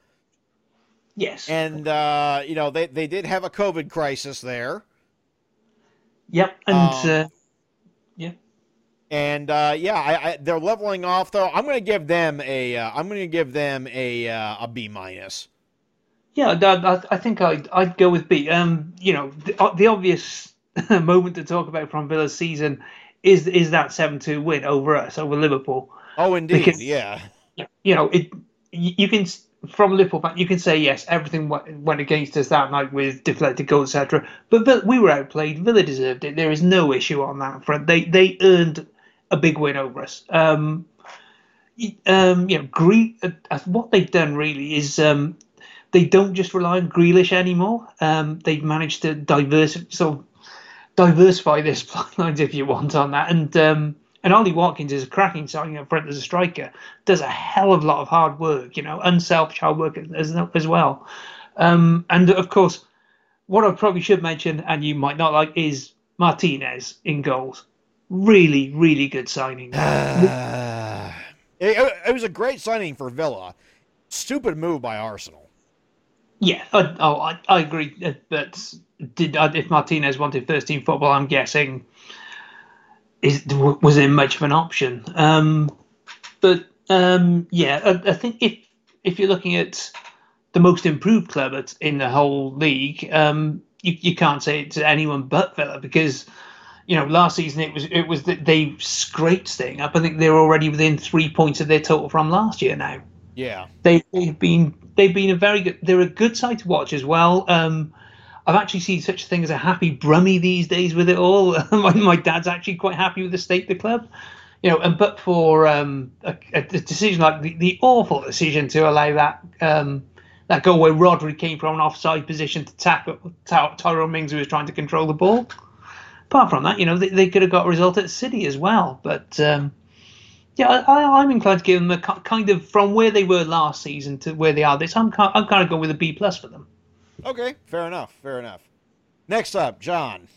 Speaker 2: Yes.
Speaker 1: And uh, you know they, they did have a COVID crisis there,
Speaker 2: yep. And
Speaker 1: Um,
Speaker 2: uh,
Speaker 1: and uh, yeah, I, I, they're leveling off though. I'm going to give them a uh, I'm going to give them a uh, a B minus.
Speaker 2: yeah, that, I think I'd, I'd go with B. Um, you know, the, the obvious <laughs> moment to talk about from Villa's season is is that seven two win over us over Liverpool.
Speaker 1: Oh, indeed,
Speaker 2: Because-
Speaker 1: yeah,
Speaker 2: you know, it you, can from Liverpool you can say yes, everything went, went against us that night with deflected goals, etc. But, but we were outplayed. Villa deserved it. There is no issue on that front. They they earned a big win over us. Um, um, you know, Gre- uh, what they've done really is um, they don't just rely on Grealish anymore. Um, they've managed to diverse sort of diversify their supply <laughs> lines, if you want, on that. And um, and Ollie Watkins is a cracking signing up front as a striker. Does a hell of a lot of hard work, you know, unselfish hard work as as well. Um, and of course, what I probably should mention, and you might not like, is Martinez in goals. Really, really good signing. <sighs>
Speaker 1: it, it was a great signing for Villa. Stupid move by Arsenal.
Speaker 2: Yeah, I, oh, I, I agree. uh, But did uh, if Martinez wanted first team football, I'm guessing is was it much of an option? Um, but um, yeah, I, I think if if you're looking at the most improved club at, in the whole league, um, you you can't say it to anyone but Villa because you know last season it was it was that they scraped staying up. I think they're already within three points of their total from last year now
Speaker 1: Yeah.
Speaker 2: they, they've been they've been a very good they're a good side to watch as well um i've actually seen such a thing as a happy brummy these days with it all <laughs> my, my dad's actually quite happy with the state of the club you know and but for um a, a decision like the, the awful decision to allow that um that goal where Rodri came from an offside position to Ty- Tyrone Mings who was trying to control the ball. Apart from that, you know, they, they could have got a result at City as well. But um, yeah, I, I'm inclined to give them a kind of from where they were last season to where they are this. I'm I'm kind of going with a B plus for them.
Speaker 1: Okay. Fair enough. Fair enough. Next up,
Speaker 2: Jon.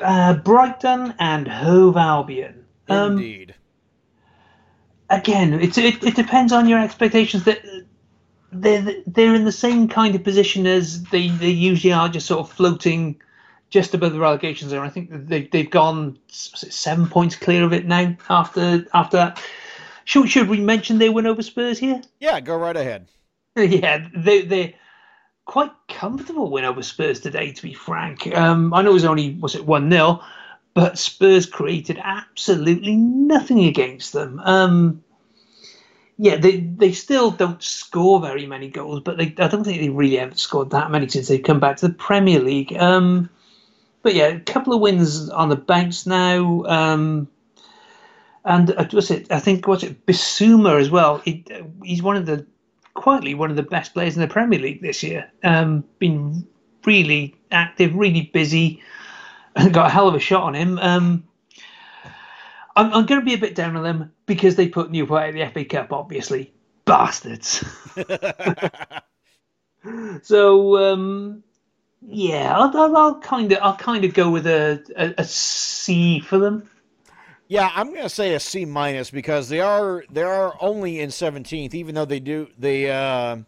Speaker 2: Uh, Brighton and Hove Albion. Um,
Speaker 1: Indeed.
Speaker 2: again, it's it, it depends on your expectations. That they're they're in the same kind of position as they, they usually are, just sort of floating just above the relegation zone. I think that they they've gone seven points clear of it now after after that. Should should we mention they win over Spurs here?
Speaker 1: yeah. Go right ahead. <laughs>
Speaker 2: yeah, they they quite comfortable win over Spurs today. To be frank, um, I know it was only was it one 0 but Spurs created absolutely nothing against them. Um, yeah, they they still don't score very many goals, but they I don't think they really haven't scored that many since they've come back to the Premier League. Um, but yeah, a couple of wins on the bounce now. Um, and uh, was it? I think was it Bissouma as well. He, he's one of the quietly one of the best players in the Premier League this year. Um, been really active, really busy, and <laughs> got a hell of a shot on him. Um, I'm, I'm going to be a bit down on them because they put Newport out of the FA Cup, obviously. Bastards. <laughs> so um, yeah, I'll, I'll, I'll kind of I'll kind of go with a, a, a C for them.
Speaker 1: Yeah, I'm going to say a C minus because they are they are only in 17th, even though they do they uh,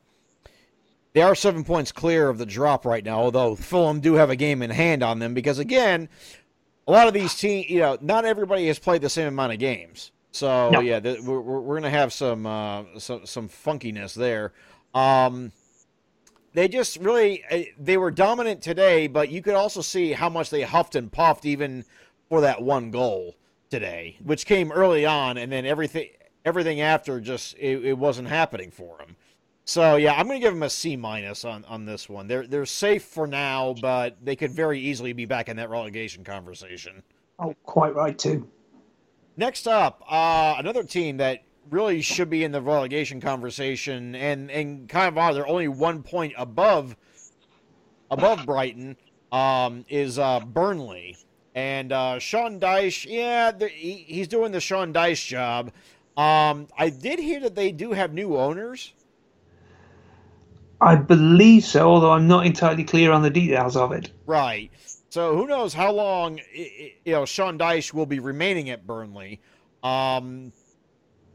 Speaker 1: they are seven points clear of the drop right now. Although Fulham do have a game in hand on them because again, a lot of these teams, you know, not everybody has played the same amount of games. So
Speaker 2: No.
Speaker 1: yeah, th- we're, we're, going to have some uh, some some funkiness there. Um, they just really uh, they were dominant today, but you could also see how much they huffed and puffed even for that one goal today, which came early on, and then everything everything after just it, it wasn't happening for them. So yeah, I'm going to give them a C minus on on this one. They're they're safe for now, but they could very easily be back in that relegation conversation.
Speaker 2: Oh, quite right too.
Speaker 1: Next up, uh, another team that really should be in the relegation conversation, and and kind of are they're only one point above above Brighton, um, is uh, Burnley, and uh, Sean Dyche. Yeah, the- he, he's doing the Sean Dyche job. Um, I did hear that they do have new owners.
Speaker 2: I believe so, although I'm not entirely clear on the details of it.
Speaker 1: Right. So who knows how long you know Sean Dyche will be remaining at Burnley. Um,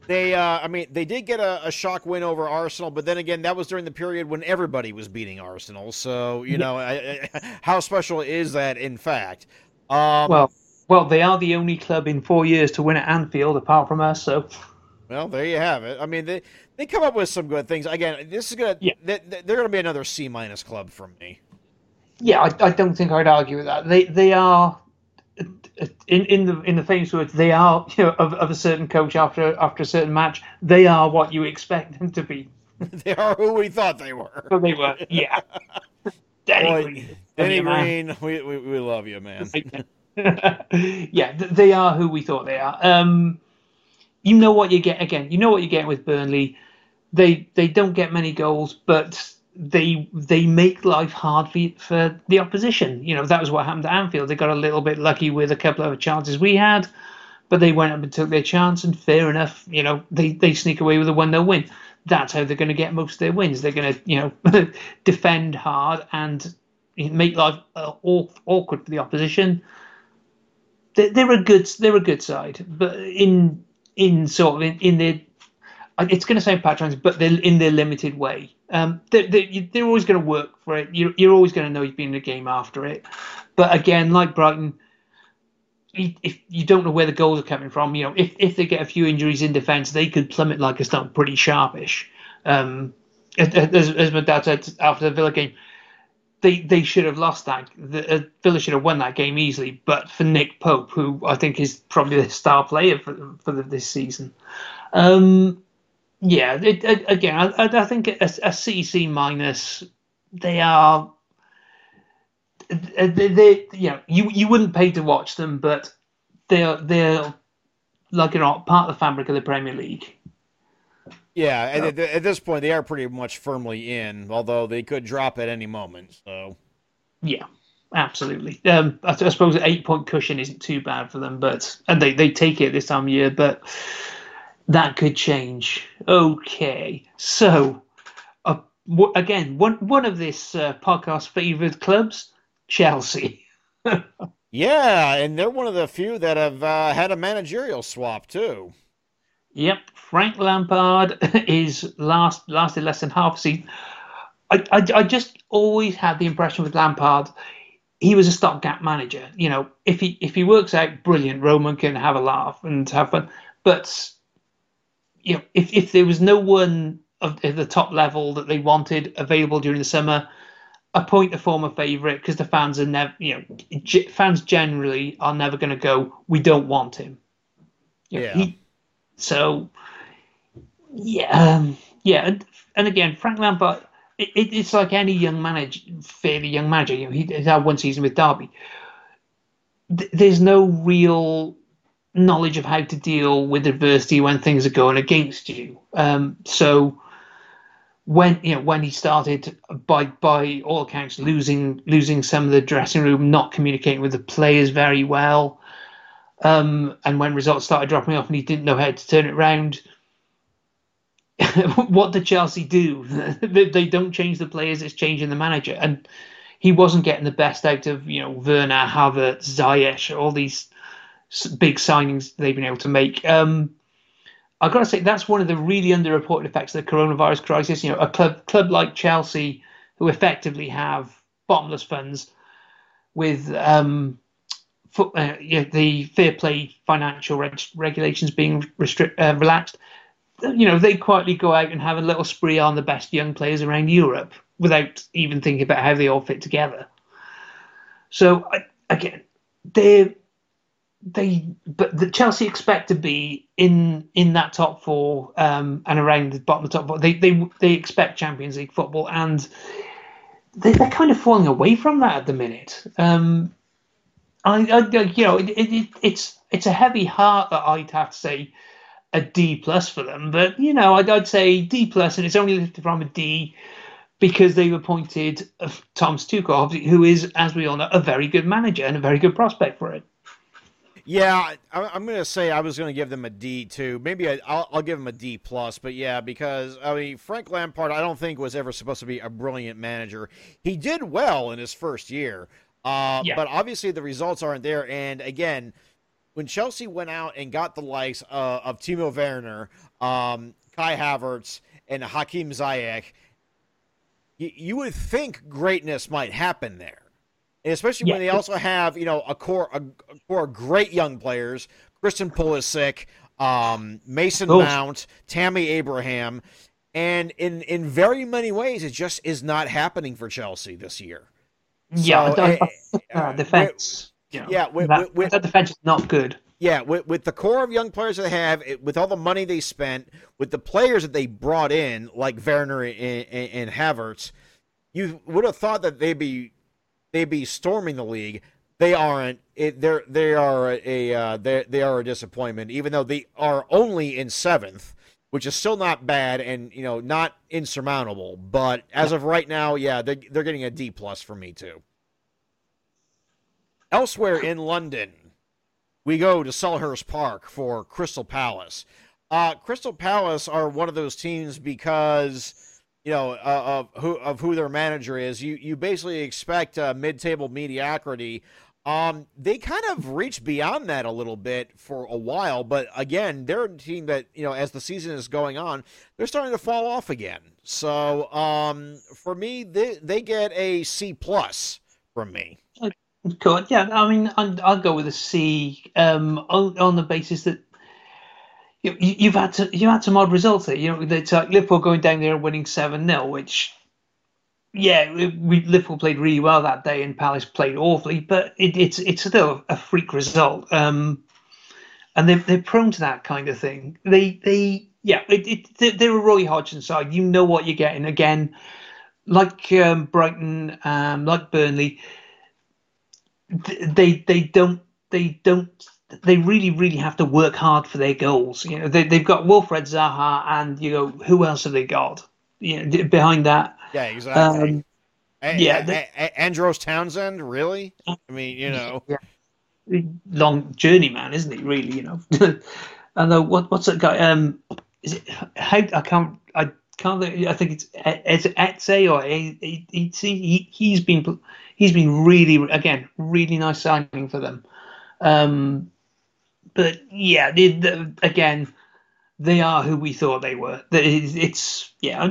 Speaker 1: they, uh, I mean, they did get a, a shock win over Arsenal, but then again, that was during the period when everybody was beating Arsenal. So you know, I, I, how special is that? In fact, um,
Speaker 2: Well, well, they are the only club in four years to win at Anfield, apart from us. So
Speaker 1: Well, there you have it. I mean, they they come up with some good things. Again, this is gonna
Speaker 2: Yeah.
Speaker 1: they, they're gonna be another C minus club from me.
Speaker 2: yeah, I, I don't think I'd argue with that. They they are in in the in the famous words they are you know of, of a certain coach after after a certain match they are what you expect them to be. <laughs>
Speaker 1: they are who we thought they were.
Speaker 2: So they were, yeah. <laughs>
Speaker 1: Boy,
Speaker 2: Man.
Speaker 1: Green, we, we we love you, man. <laughs>
Speaker 2: yeah, they are who we thought they are. Um, you know what you get again. You know what you get with Burnley. They they don't get many goals, but they they make life hard for for the opposition. You know that was what happened to Anfield. They got a little bit lucky with a couple of chances we had, but they went up and took their chance. And fair enough, you know they they sneak away with a one 0 win. that's how they're going to get most of their wins. They're going to, you know, <laughs> defend hard and make life uh, awkward for the opposition. They're, a good, they're a good side, but in in sort of in, in their, it's going to sound patronising, but they're in their limited way. Um, they're, they're, they're always going to work for it. You're, you're always going to know you've been in a game after it. But again, like Brighton, if you don't know where the goals are coming from, you know, if, if they get a few injuries in defence, they could plummet like a stump pretty sharpish. Um, as, as my dad said after the Villa game, they they should have lost that. The, uh, Villa should have won that game easily, but for Nick Pope, who I think is probably the star player for for the, this season. Um, yeah, it, again, I, I think a, a CC minus. They are they, they you know you you wouldn't pay to watch them, but they're they're like you know part of the fabric of the Premier League.
Speaker 1: Yeah, at, at this point they are pretty much firmly in, although they could drop at any moment. So
Speaker 2: yeah, absolutely. Um, I, I suppose an eight point cushion isn't too bad for them, but and they they take it this time of year, but that could change. Okay, so. Uh, again, one one of this uh, podcast favored clubs Chelsea. <laughs>
Speaker 1: yeah, and they're one of the few that have uh, had a managerial swap too.
Speaker 2: Yep, Frank Lampard <laughs> is last lasted less than half a season. I, I, I just always had the impression with Lampard, he was a stopgap manager. You know, if he if he works out, brilliant. Roman can have a laugh and have fun. But you know, if if there was no one of the top level that they wanted available during the summer, appoint a former favourite because the fans are never, you know, g- fans generally are never going to go. We don't want him.
Speaker 1: You know, yeah. He,
Speaker 2: so, yeah, um, yeah, and, and, again, Frank Lampard. It, it, it's like any young manager, fairly young manager. You know, he, had one season with Derby. Th- there's no real knowledge of how to deal with adversity when things are going against you. Um, so when you know when he started by by all accounts losing losing some of the dressing room, not communicating with the players very well, um, and when results started dropping off and he didn't know how to turn it around. <laughs> what did Chelsea do? <laughs> they don't change the players; it's changing the manager, and he wasn't getting the best out of you know Werner, Havertz, Ziyech, all these big signings they've been able to make. Um, I've got to say that's one of the really underreported effects of the coronavirus crisis. You know, a club club like Chelsea, who effectively have bottomless funds, with um, uh, the fair play financial reg- regulations being restrict, uh, relaxed, you know, they quietly go out and have a little spree on the best young players around Europe without even thinking about how they all fit together. So again, they're they but the Chelsea expect to be in in that top four um, and around the bottom of the top four. They they they expect Champions League football and they, are kind of falling away from that at the minute. Um, I, I you know it, it, it's it's a heavy heart that I'd have to say a D plus for them, but you know I'd, I'd say D plus and it's only lifted from a D because they've appointed Thomas Tuchel, who is, as we all know, a very good manager and a very good prospect for it.
Speaker 1: Yeah, I'm going to say I was going to give them a D too. Maybe I, will I'll give them a D plus, but yeah, because I mean Frank Lampard, I don't think was ever supposed to be a brilliant manager. He did well in his first year, uh, yeah. but obviously the results aren't there. And again, when Chelsea went out and got the likes uh, of Timo Werner, um, Kai Havertz, and Hakim Ziyech, you, you would think greatness might happen there. And especially yeah. when they also have, you know, a core a, a core of great young players, Christian Pulisic, um, Mason Mount, Tammy Abraham, and in in very many ways, it just is not happening for Chelsea this year.
Speaker 2: Yeah, so, uh, <laughs> uh, defense.
Speaker 1: With, yeah, with,
Speaker 2: that,
Speaker 1: with,
Speaker 2: that defense is not good.
Speaker 1: Yeah, with, with the core of young players that they have, it, with all the money they spent, with the players that they brought in, like Werner and, and, and Havertz, you would have thought that they'd be they'd be storming the league. They aren't. It, they're they are a uh, they they are a disappointment. Even though they are only in seventh, which is still not bad and you know not insurmountable. But as of right now, yeah, they're, they're getting a D plus for me too. Elsewhere in London, we go to Selhurst Park for Crystal Palace. Uh, Crystal Palace are one of those teams because you know uh, of who of who their manager is. You you basically expect uh, mid-table mediocrity. Um, they kind of reached beyond that a little bit for a while, but again, they're a team that you know as the season is going on, they're starting to fall off again. So um, for me, they they get a C plus from me.
Speaker 2: Good. Yeah, I mean, I'll, I'll go with a C um, on, on the basis that you, you've had to you had some odd results there. You know, it's like Liverpool going down there and winning seven 0 which yeah, we Liverpool played really well that day, and Palace played awfully, but it, it's it's still a freak result. Um, and they're they're prone to that kind of thing. They they yeah, it, it they're a Roy Hodgson side. You know what you're getting again, like um, Brighton, um, like Burnley. They they don't they don't they really really have to work hard for their goals. You know they they've got Wilfred Zaha, and you know who else have they got? You know behind that
Speaker 1: yeah, exactly. Um, a-
Speaker 2: yeah,
Speaker 1: a- Andros Townsend, really? I mean, you know,
Speaker 2: yeah. long journey man, isn't he? Really, you know. <laughs> and uh, what what's that guy? Um, is it? How I can't I can't. I think it's it's Eze or. He he's been he's been really again really nice signing for them. Um, but yeah, the, the, again they are who we thought they were. It's yeah, I'll,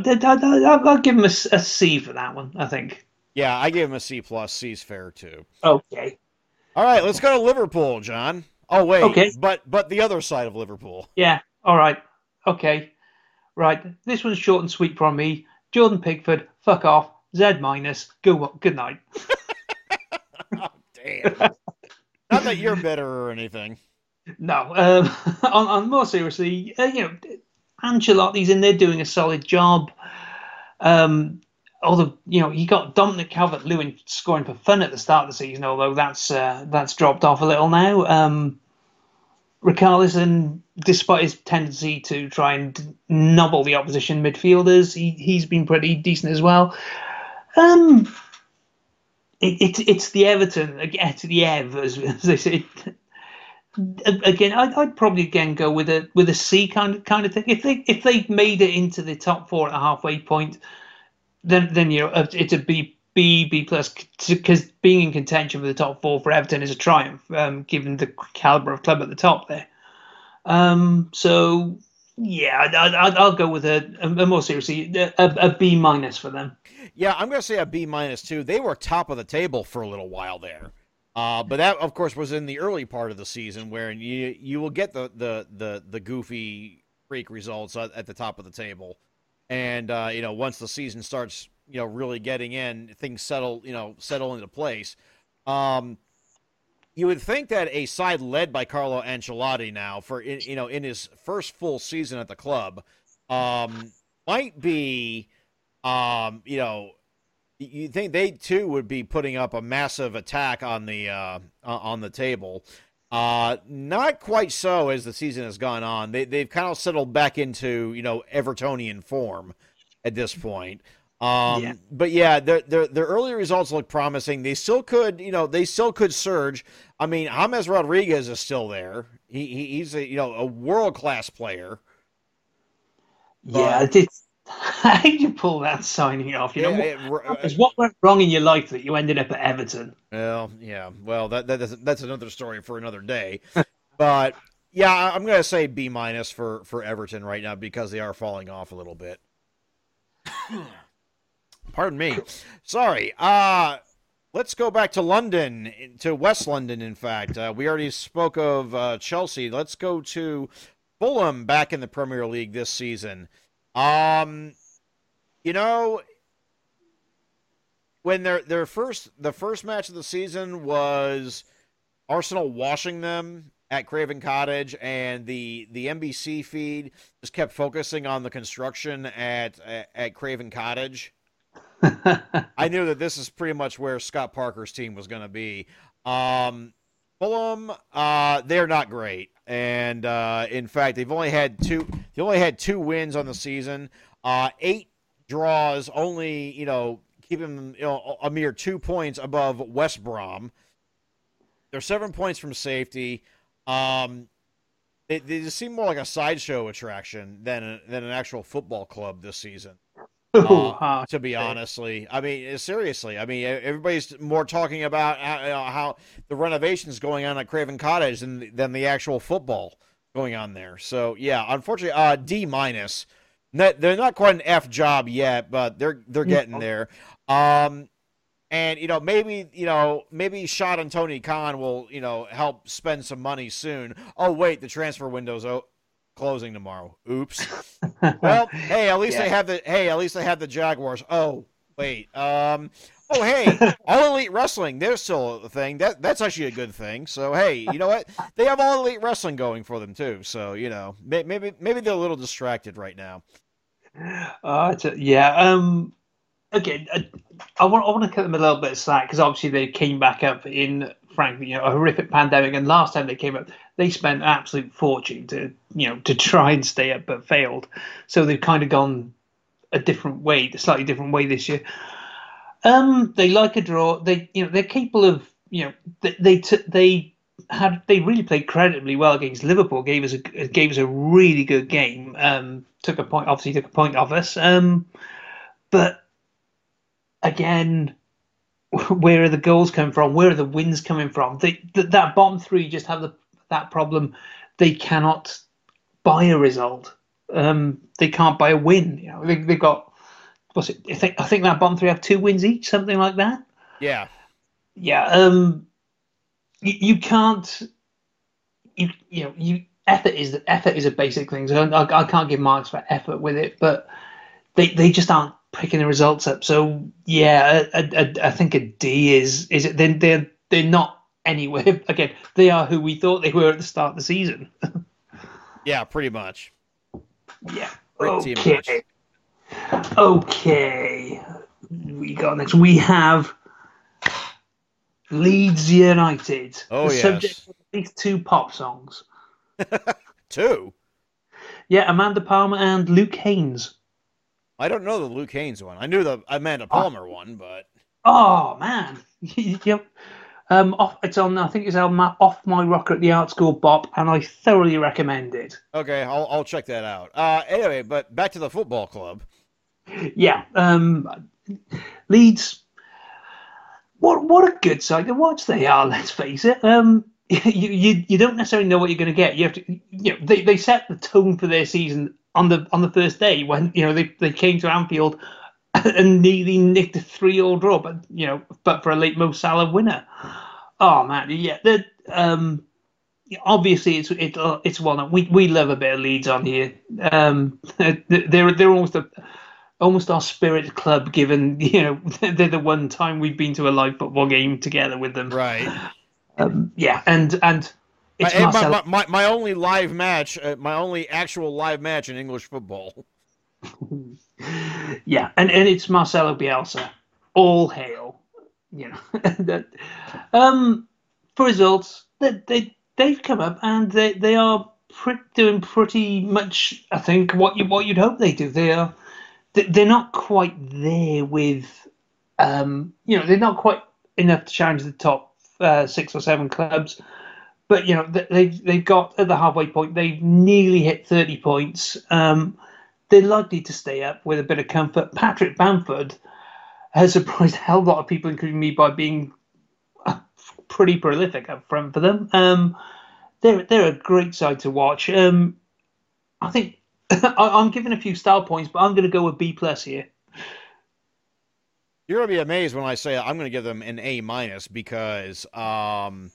Speaker 2: give them a, a C for that one. I think.
Speaker 1: Yeah, I gave them a C plus. C's fair too.
Speaker 2: Okay.
Speaker 1: All right, let's go to Liverpool, Jon. Oh wait,
Speaker 2: okay.
Speaker 1: but but the other side of Liverpool.
Speaker 2: Yeah. All right. Okay. Right. This one's short and sweet from me. Jordan Pickford, fuck off. Z minus. Go. Good night. <laughs>
Speaker 1: oh, damn. Not that you're better or anything.
Speaker 2: No. Um, <laughs> on, on, more seriously, uh, you know, Ancelotti's in there doing a solid job. Um, although you know he got Dominic Calvert-Lewin scoring for fun at the start of the season, although that's uh, that's dropped off a little now. Um, Richarlison, despite his tendency to try and nobble the opposition midfielders, he he's been pretty decent as well. Um, it, it, it's the Everton, it's <laughs> the Ev, as they say again, I'd, I'd, probably again go with a with a C kind of kind of thing. If they if they made it into the top four at a halfway point, then then you know it's a B B B plus because being in contention for the top four for Everton is a triumph, um, given the caliber of club at the top there. Um, so yeah, I, will go with a, a, more seriously a, a B minus for them.
Speaker 1: Yeah, I'm going to say a B minus too. They were top of the table for a little while there. Uh, but that, of course, was in the early part of the season where you you will get the the the, the goofy freak results at the top of the table, and uh, you know once the season starts, you know really getting in, things settle you know settle into place. Um, you would think that a side led by Carlo Ancelotti now for you know in his first full season at the club um, might be um, you know you think they too would be putting up a massive attack on the uh, on the table. Uh, not quite so as the season has gone on. They they've kind of settled back into you know Evertonian form at this point. Um, yeah. But yeah, their, their their early results look promising. They still could, you know, they still could surge. I mean, James Rodriguez is still there. He, he he's a you know a world class player.
Speaker 2: Yeah, it's <laughs> how did you pull that signing off? You know, yeah, what, it, what went wrong in your life that you ended up at Everton?
Speaker 1: Well, yeah, well that, that that's another story for another day. <laughs> but yeah, I'm gonna say B minus for for Everton right now because they are falling off a little bit. <clears throat> Pardon me. <coughs> Sorry. Uh let's go back to London, to West London. In fact, uh, we already spoke of uh, Chelsea. Let's go to Fulham back in the Premier League this season. Um, you know, when their their first the first match of the season was Arsenal washing them at Craven Cottage, and the the NBC feed just kept focusing on the construction at at, at Craven Cottage. <laughs> I knew that this is pretty much where Scott Parker's team was going to be. Um, Fulham, uh, they're not great, and uh, in fact, they've only had two. They only had two wins on the season. Uh, eight draws, only you know, keeping them you know, a mere two points above West Brom. They're seven points from safety. Um, they, they just seem more like a sideshow attraction than a, than an actual football club this season. Uh, <laughs> to be honestly, I mean, seriously, I mean, everybody's more talking about how, you know, how the renovations going on at Craven Cottage than than the actual football going on there. So yeah, unfortunately, uh, D minus. They're not quite an F job yet, but they're they're getting there. Um, and you know maybe you know maybe Shad and Tony Khan will you know help spend some money soon. Oh wait, the transfer window's o- closing tomorrow. Oops. <laughs> well, hey, at least they have the hey, at least they have the Jaguars. Oh wait, um, oh hey, <laughs> All Elite Wrestling, they're still a thing. That that's actually a good thing. So hey, you know what? They have All Elite Wrestling going for them too. So you know maybe maybe they're a little distracted right now.
Speaker 2: Uh, a- yeah. Um. Again, I, I want I want to cut them a little bit slack because obviously they came back up in frankly, you know, a horrific pandemic, and last time they came up, they spent an absolute fortune to you know to try and stay up, but failed. So they've kind of gone a different way, a slightly different way this year. Um, they like a draw. They you know they're capable of you know they they t- they had they really played creditably well against Liverpool. Gave us a gave us a really good game. Um, took a point, obviously took a point off us. Um, but again, where are the goals coming from? Where are the wins coming from? They, th- that bottom three just have the, that problem. They cannot buy a result. Um, they can't buy a win. You know, they, they've got what's it? I think I think that bottom three have two wins each, something like that.
Speaker 1: Yeah,
Speaker 2: Yeah. Um, you, you can't. You you know you effort is effort is a basic thing. So I, I can't give marks for effort with it, but they they just aren't picking the results up. So yeah, I think a D is is it then they're they're not anywhere. <laughs> Again, they are who we thought they were at the start of the season. <laughs>
Speaker 1: yeah, pretty much.
Speaker 2: Yeah.
Speaker 1: Pretty
Speaker 2: okay.
Speaker 1: much.
Speaker 2: Okay. We got next. We have Leeds United.
Speaker 1: Oh,
Speaker 2: the
Speaker 1: yes.
Speaker 2: subject of at least two pop songs. <laughs>
Speaker 1: Two.
Speaker 2: Yeah, Amanda Palmer and Luke Haines.
Speaker 1: I don't know the Luke Haines one. I knew the Amanda Palmer one, but
Speaker 2: Oh man. <laughs> yep. Um, off, it's on. I think it's on my, off my rocker at the art school bop, and I thoroughly recommend it.
Speaker 1: okay, I'll I'll check that out. Uh, anyway, but back to the football club.
Speaker 2: Yeah. Um, Leeds. What what a good side to watch they are. <laughs> Let's face it. Um, <laughs> you you, you don't necessarily know what you're going to get. You have to. You know, they, they set the tone for their season on the on the first day when you know they, they came to Anfield <laughs> and nearly nicked a three all draw, but you know, but for a late Mo Salah winner. Oh man, yeah. The um, obviously it's it, it's well known. We we love a bit of Leeds on here. Um, <laughs> they're they're almost a almost our spirit club, given <laughs> you know they're the one time we've been to a live football game together with them.
Speaker 1: Right.
Speaker 2: Um, yeah, and and it's
Speaker 1: my, my, my, my only live match, uh, my only actual live match in English football. <laughs>
Speaker 2: yeah, and, and it's Marcelo Bielsa. All hail. You know, <laughs> that, um, for results, they, they they've come up and they they are pre- doing pretty much. I think what you what you'd hope they do. They are they- they're not quite there with, um, you know, they're not quite enough to challenge the top uh, six or seven clubs. But you know they- they've they've got at the halfway point. They've nearly hit thirty points. Um, they're likely to stay up with a bit of comfort. Patrick Bamford has surprised a hell of a lot of people, including me, by being pretty prolific up front for them. Um, they're they're a great side to watch. Um, I think <laughs> I, I'm giving a few style points, but I'm going to go with B plus here.
Speaker 1: You're gonna be amazed when I say I'm gonna give them an A minus because, um,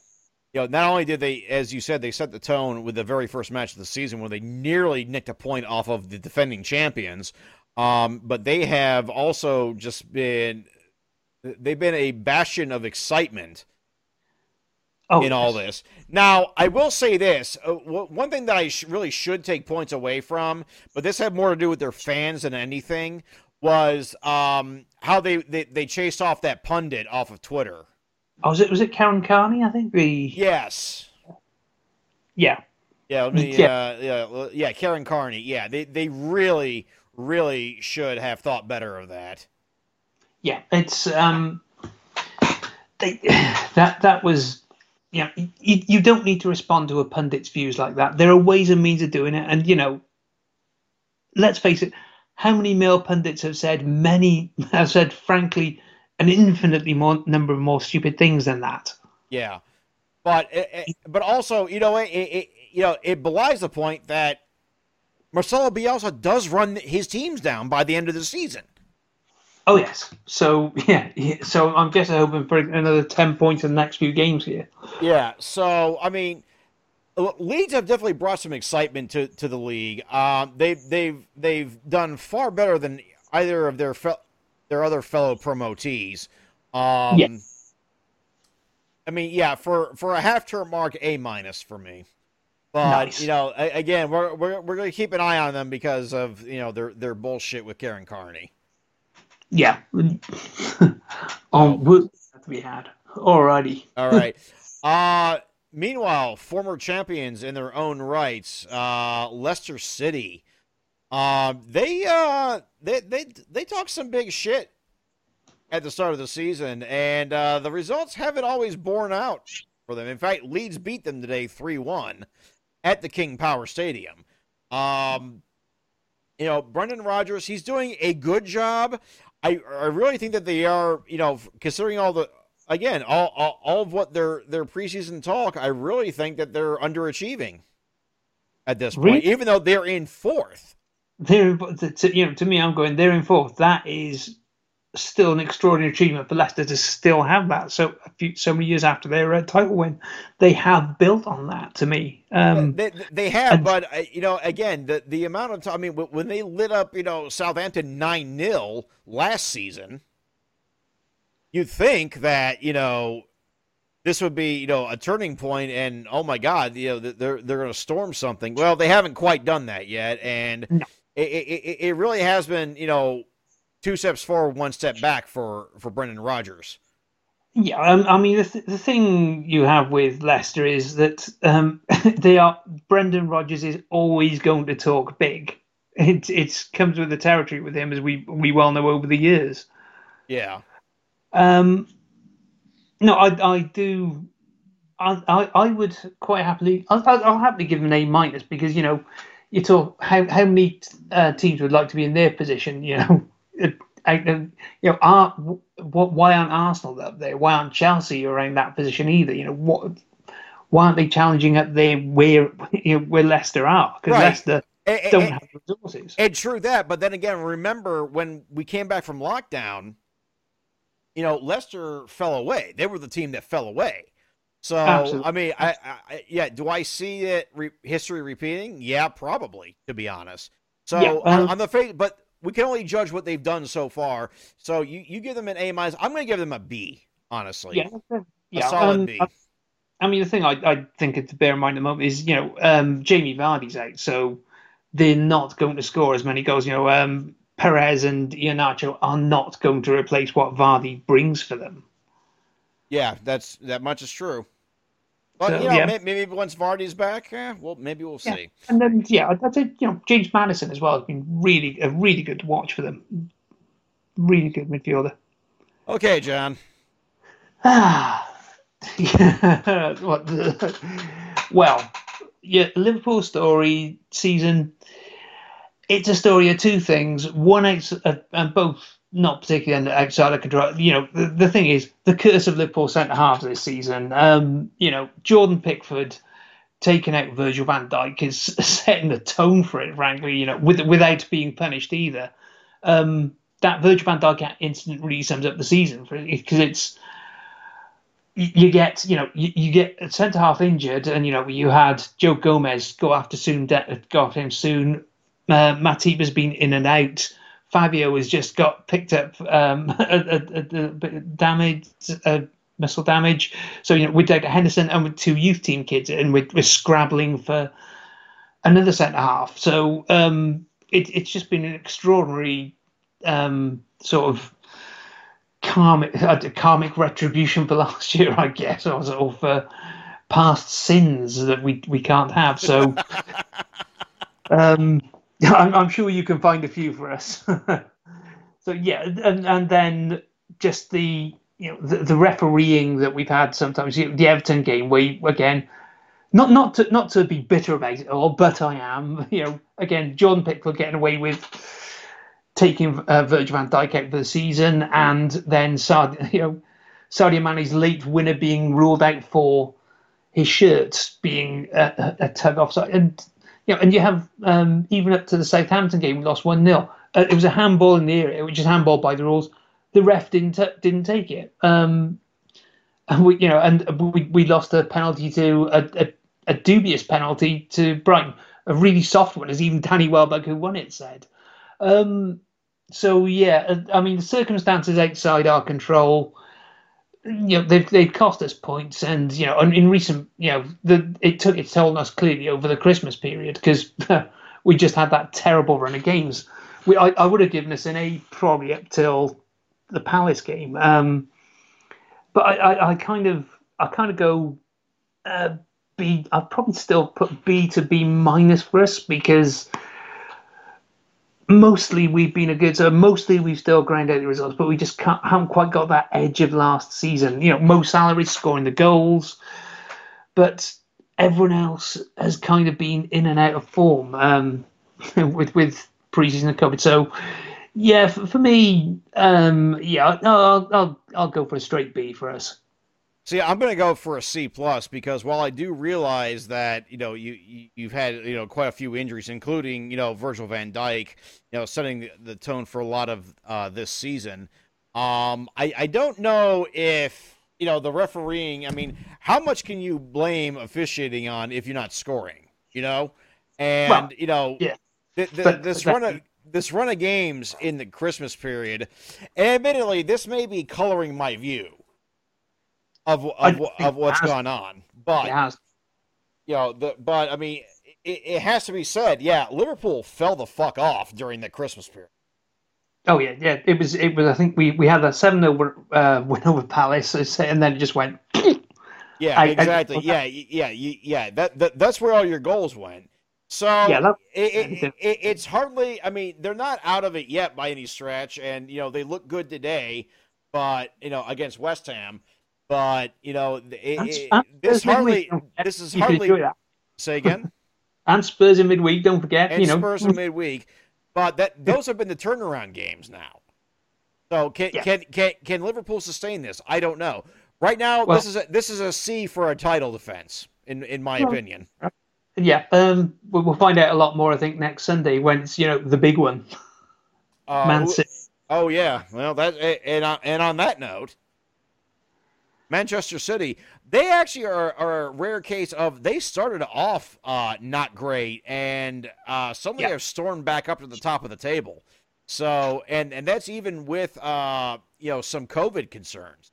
Speaker 1: you know, not only did they, as you said, they set the tone with the very first match of the season where they nearly nicked a point off of the defending champions, um, but they have also just been, they've been a bastion of excitement
Speaker 2: Oh,
Speaker 1: in all this. Now, I will say this: uh, w- one thing that I sh- really should take points away from, but this had more to do with their fans than anything, was um, how they, they they chased off that pundit off of Twitter.
Speaker 2: Oh, was it was it Karen Carney? I think the
Speaker 1: Yes.
Speaker 2: yeah.
Speaker 1: Yeah, let me, <laughs>
Speaker 2: Yeah.
Speaker 1: Uh, yeah, yeah, Karen Carney. Yeah, they they really, really should have thought better of that.
Speaker 2: Yeah, it's um, they, <sighs> that that was know, you, you don't need to respond to a pundit's views like that. There are ways and means of doing it, and you know, let's face it. How many male pundits have said many <laughs> have said, frankly, an infinitely more number of more stupid things than that?
Speaker 1: Yeah, but it, it, but also, you know, it, it you know it belies the point that Marcelo Bielsa does run his teams down by the end of the season.
Speaker 2: Oh yes. So <laughs> yeah, so I'm guessing hoping for another ten points in the next few games here.
Speaker 1: Yeah. So I mean, Leeds have definitely brought some excitement to, to the league. Um, they've they've they've done far better than either of their their other fellow promotees. Um,
Speaker 2: yeah.
Speaker 1: I mean, yeah, for for a half term mark, A minus for me. But
Speaker 2: Nice.
Speaker 1: you know, a- again, we're we're we're gonna keep an eye on them because of you know their their bullshit with Karen Carney.
Speaker 2: Yeah. <laughs> oh, have to be had. Alrighty.
Speaker 1: All right. <laughs> uh meanwhile, former champions in their own rights, uh Leicester City. Uh, they uh they they they talk some big shit at the start of the season and uh the results haven't always borne out for them. In fact, Leeds beat them today 3-1 at the King Power Stadium. Um you know, Brendan Rodgers, he's doing a good job. I I really think that they are, you know, considering all the again, all, all, all of what their their preseason talk, I really think that they're underachieving at this point,
Speaker 2: Really?
Speaker 1: even though they're in fourth.
Speaker 2: They're, to, you know, to me, I'm going. They're in fourth. That is still an extraordinary achievement for Leicester to still have that. So a few, so many years after their uh, title win, they have built on that. To me, um,
Speaker 1: they, they have,
Speaker 2: and-
Speaker 1: but uh, you know, again, the the amount of time. I mean, when they lit up, you know, Southampton nine 0 last season, you'd think that you know this would be you know a turning point, and oh my God, you know they're they're going to storm something. Well, they haven't quite done that yet, and
Speaker 2: No.
Speaker 1: It, it it really has been you know two steps forward, one step back for for Brendan Rodgers.
Speaker 2: Yeah, um, I mean the th- the thing you have with Leicester is that um, <laughs> they are Brendan Rodgers is always going to talk big. It it comes with the territory with him, as we we well know over the years.
Speaker 1: Yeah,
Speaker 2: Um, no, I I do. I, I, I would quite happily. I'll, I'll I'll happily give him an A minus because you know, you talk how how many uh, teams would like to be in their position. You know, <laughs> you know, are what? Why aren't Arsenal up there? Why aren't Chelsea around that position either? You know, what? Why aren't they challenging up there where <laughs> you know, where Leicester are? Because
Speaker 1: Right.
Speaker 2: Leicester
Speaker 1: and-
Speaker 2: don't
Speaker 1: and-
Speaker 2: have resources.
Speaker 1: And true that, but then again, remember when we came back from lockdown, you know, Leicester fell away. They were the team that fell away. So
Speaker 2: Absolutely.
Speaker 1: I mean, I, I yeah, do I see it re- history repeating? Yeah, probably. To be honest, so
Speaker 2: Yeah,
Speaker 1: on,
Speaker 2: um,
Speaker 1: on the face, but we can only judge what they've done so far. So you you give them an A minus. I'm going to give them a B. Honestly,
Speaker 2: Yeah,
Speaker 1: a
Speaker 2: yeah.
Speaker 1: solid
Speaker 2: um,
Speaker 1: B.
Speaker 2: I- I mean, the thing I, I think to bear in mind at the moment is, you know, um, Jamie Vardy's out, so they're not going to score as many goals. You know, um, Perez and Iheanacho are not going to replace what Vardy brings for them.
Speaker 1: yeah, that's that much is true. But
Speaker 2: So,
Speaker 1: you know,
Speaker 2: yeah.
Speaker 1: may- maybe once Vardy's back, eh, well, maybe we'll
Speaker 2: Yeah.
Speaker 1: see.
Speaker 2: And then, yeah, I'd I'd say, you know, James Maddison as well has been really, a really good to watch for them. Really good midfielder.
Speaker 1: Okay, Jon.
Speaker 2: Ah, <sighs> yeah. what the, well, yeah, Liverpool story season. It's a story of two things. One, ex- uh, and both not particularly outside of control. You know, the, the thing is the curse of Liverpool centre halves this season. Um, you know, Jordan Pickford taking out Virgil van Dijk is <laughs> setting the tone for it. Frankly, you know, with, without being punished either. Um, that Virgil van Dijk incident really sums up the season because it's you get you know you, you get a centre half injured and you know you had Joe Gomez go after soon go after him soon. Uh, Matip has been in and out. Fabio has just got picked up um, <laughs> a, a, a, a bit of damage, uh, muscle damage. So you know Dr. Henderson and with two youth team kids, and we're, we're scrabbling for another centre half. So um, it, it's just been an extraordinary um, sort of karmic uh, karmic retribution for <laughs> last year, I guess, or sort of uh, past sins that we we can't have. So, <laughs> um, I'm, I'm sure you can find a few for us. <laughs> so yeah, and and then just the you know the, the refereeing that we've had sometimes. You know, the Everton game, where again, not not to not to be bitter about it all, but I am. <laughs> You know, again, Jordan Pickford getting away with taking uh, Virgil van Dijk out for the season, and then Sad, <laughs> you know, Sadio Mane's late winner being ruled out for his shirts being a, a, a tug offside, and you know, and you have um, even up to the Southampton game, we lost one 0 uh, It was a handball in the area, which is handball by the rules. The ref didn't t- didn't take it. Um, and we, you know, and we, we lost a penalty to a, a, a dubious penalty to Brighton, a really soft one, as even Danny Welbeck, who won it, said. Um, so yeah, I mean the circumstances outside our control. You know they've they've cost us points, and you know in recent you know the it took its toll on us clearly over the Christmas period because <laughs> we just had that terrible run of games. We I, I would have given us an A probably up till the Palace game, um, but I, I, I kind of I kind of go uh, B. I'd probably still put B to B minus for us because mostly we've been a good so mostly we've still ground out the results but we just haven't quite got that edge of last season. You know Mo Salah scoring the goals but everyone else has kind of been in and out of form um, <laughs> with with preseason COVID. So yeah for, for me um, yeah I'll, I'll I'll go for a straight B for us
Speaker 1: See, I'm going to go for a C plus because while I do realize that you know you, you have had you know quite a few injuries, including you know Virgil Van Dijk, you know setting the, tone for a lot of uh, this season. Um, I I don't know if you know the refereeing. I mean, how much can you blame officiating on if you're not scoring? You know, and well, you know,
Speaker 2: yeah.
Speaker 1: The, the, but, this run of this run of games in the Christmas period, and admittedly, this may be coloring my view of of, of what's gone on. But you know, the but I mean, it, it, has to be said. Yeah, Liverpool fell the fuck off during the Christmas period.
Speaker 2: Oh yeah, yeah. It was it was. I think we we had a seven over uh, <laughs> win over Palace, and then it just went. <clears throat>
Speaker 1: yeah, I, exactly. I, <laughs> yeah, yeah, yeah. That, that that's where all your goals went. So yeah, that, it, it, it, it's hardly. I mean, they're not out of it yet by any stretch, and you know they look good today, but you know against West Ham. But you know, it, it, this hardly. This is hardly. Say again. <laughs>
Speaker 2: and Spurs in midweek. Don't forget.
Speaker 1: And
Speaker 2: you know,
Speaker 1: Spurs in midweek. But that those have been the turnaround games now. So can yeah. can can can Liverpool sustain this? I don't know. Right now, well, this is a, this is a C for a title defense, in in my well, opinion.
Speaker 2: Yeah, um, we'll find out a lot more. I think next Sunday when it's you know the big one, uh, Man City.
Speaker 1: Oh yeah, well that and and on that note, Manchester City, they actually are, are, a rare case of they started off uh, not great and uh, suddenly yeah. have stormed back up to the top of the table. So and and that's even with uh, you know some COVID concerns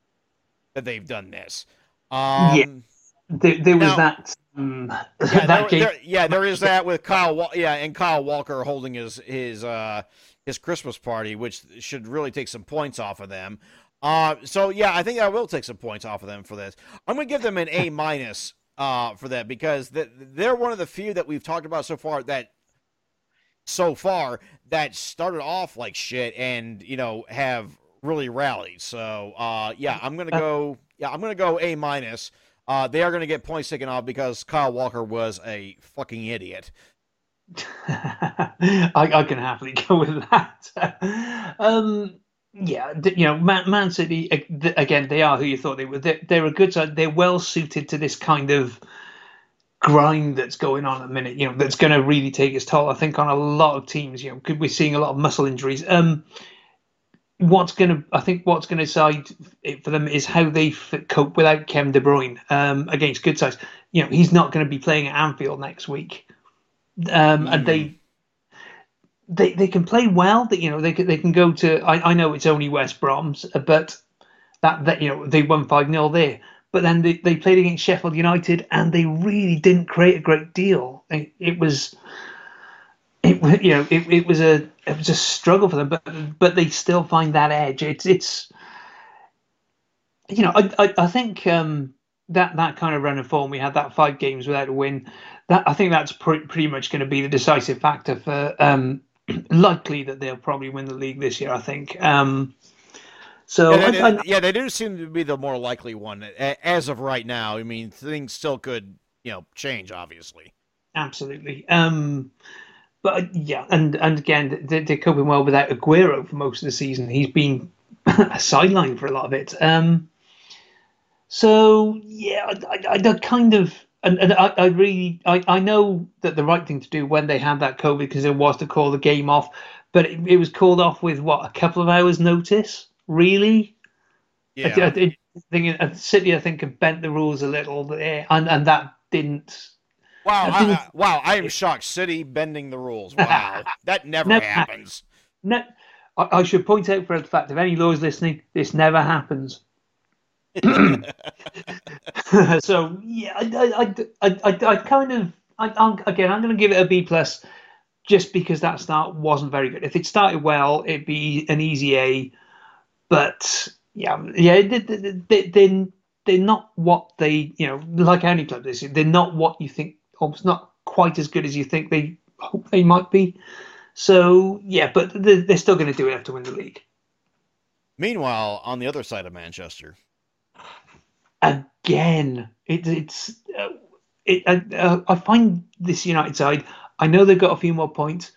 Speaker 1: that they've done this. Um,
Speaker 2: yeah, there, there was now, that. Um, <laughs>
Speaker 1: yeah, <laughs> that there, there, yeah, there is that with Kyle. Yeah, and Kyle Walker holding his his uh, his Christmas party, which should really take some points off of them. Uh, so yeah, I think I will take some points off of them for this. I'm going to give them an A minus uh, for that because they're one of the few that we've talked about so far that so far that started off like shit and you know have really rallied. So uh, yeah, I'm gonna go. Yeah, I'm gonna go A minus. Uh, they are gonna get points taken off because Kyle Walker was a fucking idiot. <laughs>
Speaker 2: I, I, can happily <laughs> go with that. <laughs> um, yeah, you know, Man, Man City again. They are who you thought they were. They're, they're a good side. They're well suited to this kind of grind that's going on at the minute. You know, that's going to really take its toll. I think on a lot of teams. You know, we're seeing a lot of muscle injuries. Um, what's going to, I think, what's going to decide for them is how they cope without Kevin De Bruyne um, against good sides. You know, he's not going to be playing at Anfield next week, um, mm. and they hmm they, they can play well. That you know they can, they can go to. I, I know it's only West Brom's, but that that you know they won five 0 there. But then they, they played against Sheffield United and they really didn't create a great deal. It, was it you know it, it was a it was a struggle for them, but but they still find that edge. It's it's you know I I, I think um, that that kind of run of form we had that five games without a win. That I think that's pre- pretty much going to be the decisive factor for um, <clears throat> likely that they'll probably win the league this year. I think. Um, So
Speaker 1: Yeah, they,
Speaker 2: I, I,
Speaker 1: yeah, they do seem to be the more likely one as of right now. I mean, things still could, you know, change. Obviously.
Speaker 2: absolutely. Um, but uh, yeah, and and again, they, they're coping well without Aguero for most of the season. He's been <clears throat> sidelined for a lot of it. Um, so yeah, I, I, I kind of. And, and I, I really I, I know that the right thing to do when they had that COVID because it was to call the game off, but it, it was called off with what a couple of hours notice. Really,
Speaker 1: Yeah.
Speaker 2: I, I, I think uh, City, I think, have bent the rules a little there, and and that didn't.
Speaker 1: Wow,
Speaker 2: I didn't-
Speaker 1: I, wow! I am shocked. City bending the rules. <laughs> Wow, that never
Speaker 2: Never
Speaker 1: happens.
Speaker 2: No, I, I should point out for the fact, of any lawyers listening, this never happens. <laughs> so yeah, I, I, I, I, I kind of, I, again, I'm going to give it a B plus, just because that start wasn't very good. If it started well, it'd be an easy A, but yeah, yeah, they, they, they, they're, not what they, you know, like any club they're not what you think, almost not quite as good as you think they hope they might be. So yeah, but they're, they're still going to do enough to win the league.
Speaker 1: Meanwhile, on the other side of Manchester,
Speaker 2: Again, it, it's uh, it. Uh, I find this United side. I know they've got a few more points,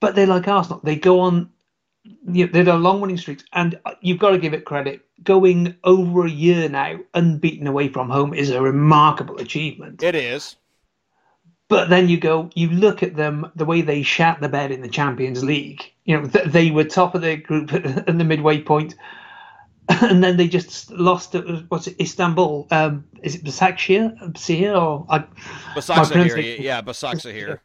Speaker 2: but they're like Arsenal. They go on. You know, they're on long winning streaks, and you've got to give it credit. Going over a year now, unbeaten away from home, is a remarkable achievement.
Speaker 1: it is.
Speaker 2: But then you go, you look at them, the way they shat the bed in the Champions League. You know, th- they were top of their group <laughs> at the midway point, <laughs> and then they just lost. To, what's it? Istanbul? Um, is it Basakshir? Basir or I, pronunciation-
Speaker 1: yeah, Basaksa here.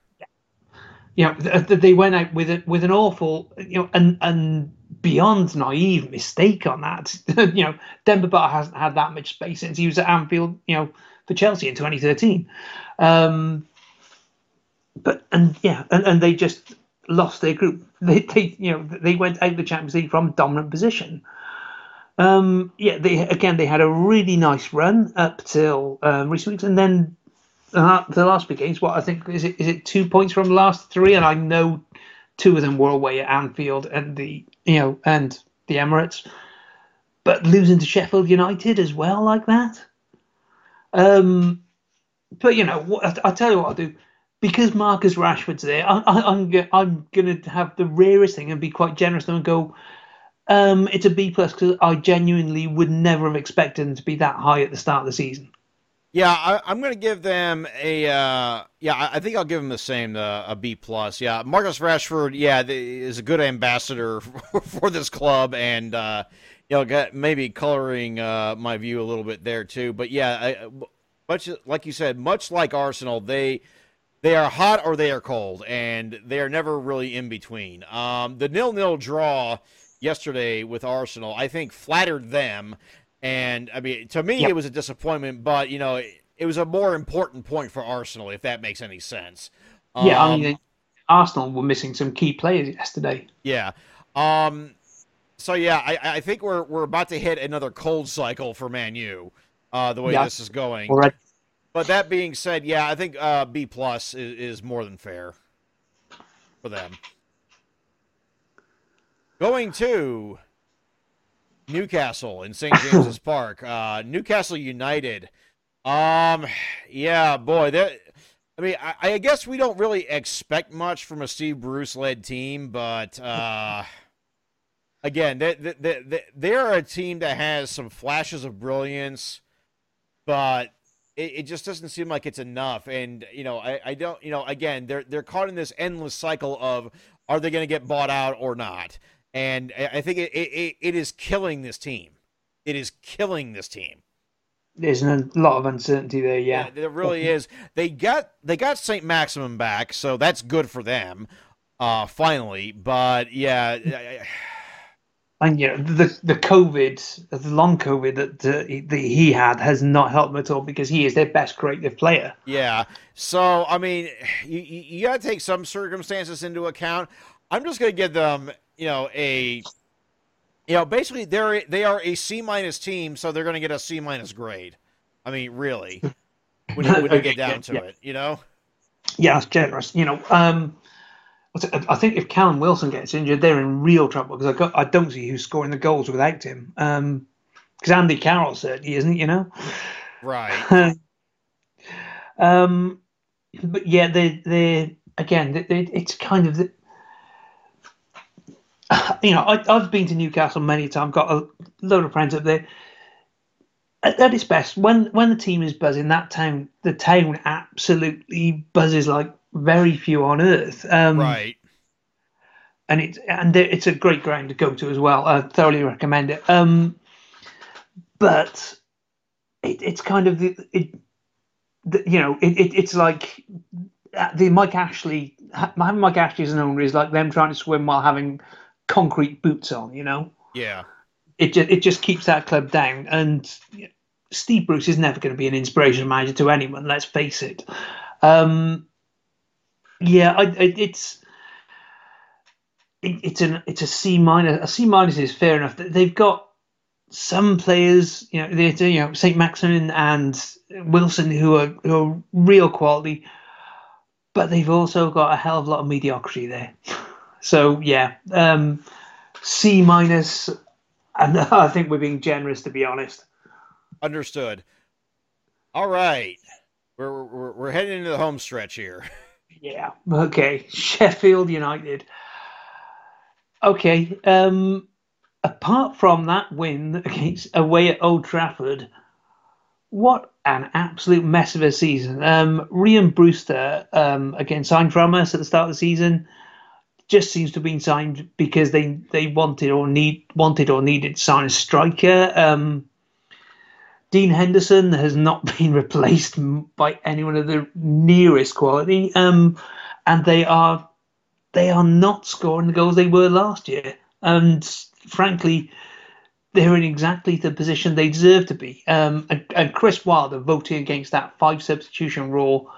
Speaker 2: you know, th- th- they went out with it with an awful, you know, and and beyond naive mistake on that. <laughs> you know, Demba Ba hasn't had that much space since he was at Anfield, you know, for Chelsea in 2013. Um, but and yeah, and, and they just lost their group. They, they you know they went out the Champions League from dominant position. Um, yeah, they again they had a really nice run up till um, recent weeks, and then uh, the last big games. What I think is it is it two points from last three, and I know two of them were away at Anfield and the you know and the Emirates, but losing to Sheffield United as well like that. Um, but you know what I, I tell you what I'll do because Marcus Rashford's there. I, I'm I'm gonna have the rarest thing and be quite generous and go. Um, it's a B plus because I genuinely would never have expected them to be that high at the start of the season.
Speaker 1: Yeah, I, I'm going to give them a. Uh, yeah, I, think I'll give them the same, uh, a B plus. Yeah, Marcus Rashford. Yeah, is a good ambassador for, <laughs> for this club, and uh, you know, got maybe coloring uh, my view a little bit there too. But yeah, I, much like you said, much like Arsenal, they they are hot or they are cold, and they are never really in between. Um, the nil nil draw yesterday with Arsenal, I think, flattered them. And I mean, to me,
Speaker 2: Yep.
Speaker 1: it was a disappointment, but you know, it, it was a more important point for Arsenal, if that makes any sense.
Speaker 2: Yeah, I
Speaker 1: Um,
Speaker 2: mean, Arsenal were missing some key players yesterday.
Speaker 1: yeah. Um, so yeah, I, I think we're we're about to hit another cold cycle for Man U, uh, the way
Speaker 2: Yeah.
Speaker 1: this is going. But that being said, yeah, I think uh, B plus is, is more than fair for them. Going to Newcastle in St. James's <coughs> Park, uh, Newcastle United. Um, yeah, boy, that. I mean, I, I guess we don't really expect much from a Steve Bruce led team, but uh, <laughs> again, they, they, they, they're a team that has some flashes of brilliance, but it, it just doesn't seem like it's enough. And you know, I, I don't, you know, again, they're they're caught in this endless cycle of are they going to get bought out or not? And I I think it, it it is killing this team. It is killing this team.
Speaker 2: There's a lot of uncertainty there. Yeah,
Speaker 1: there really is. They got they got Saint Maximin back, so that's good for them. Uh, finally, but yeah, I-
Speaker 2: and you know the the COVID, the long COVID that, uh, he, that he had has not helped him at all because he is their best creative player.
Speaker 1: Yeah. So I mean, you you, you got to take some circumstances into account. I'm just going to give them, you know, a, you know, basically they're they are a C minus team, so they're going to get a C minus grade. I mean, really, <laughs> when you, when you get down to
Speaker 2: Yeah.
Speaker 1: it, you know.
Speaker 2: Yeah, that's generous. You know, um, I think if Callum Wilson gets injured, they're in real trouble because I, got, I don't see who's scoring the goals without him. Because um, Andy Carroll certainly isn't, you know.
Speaker 1: Right. <laughs>
Speaker 2: um, but yeah, they they again, they, they, it's kind of the, <sighs> you know, I, have been to Newcastle many times, got a load of friends up there. At, at, its best, when when the team is buzzing, that town, the town absolutely buzzes like very few on earth. Um,
Speaker 1: right.
Speaker 2: And it's and it's a great ground to go to as well. I thoroughly recommend it. Um, but it, it's kind of the, it, the you know, it, it, it's like the Mike Ashley having Mike Ashley as an owner is like them trying to swim while having concrete boots on. You know.
Speaker 1: Yeah.
Speaker 2: It just it just keeps that club down, and Steve Bruce is never going to be an inspiration manager to anyone. Let's face it. Um, yeah, I, I, it's it, it's an it's a C minus. A C minus is fair enough. They've got some players, you know, they you know Saint Maximin and Wilson who are who are real quality but they've also got a hell of a lot of mediocrity there. <laughs> So yeah, um, C minus, and <laughs> I think we're being generous to be honest.
Speaker 1: Understood. All right, we're we're, we're heading into the home stretch here. <laughs>
Speaker 2: Yeah. Okay. <laughs> Sheffield United. Okay. Um, apart from that win against away at Old Trafford, what an absolute mess of a season. Um, Rhian Brewster, um, again, signed from us at the start of the season, just seems to have been signed because they, they wanted or need wanted or needed to sign a striker. Um, Dean Henderson has not <laughs> been replaced by anyone of the nearest quality, um, and they are they are not scoring the goals they were last year. And frankly, they're in exactly the position they deserve to be. Um, and, and, Chris Wilder voting against that five substitution rule.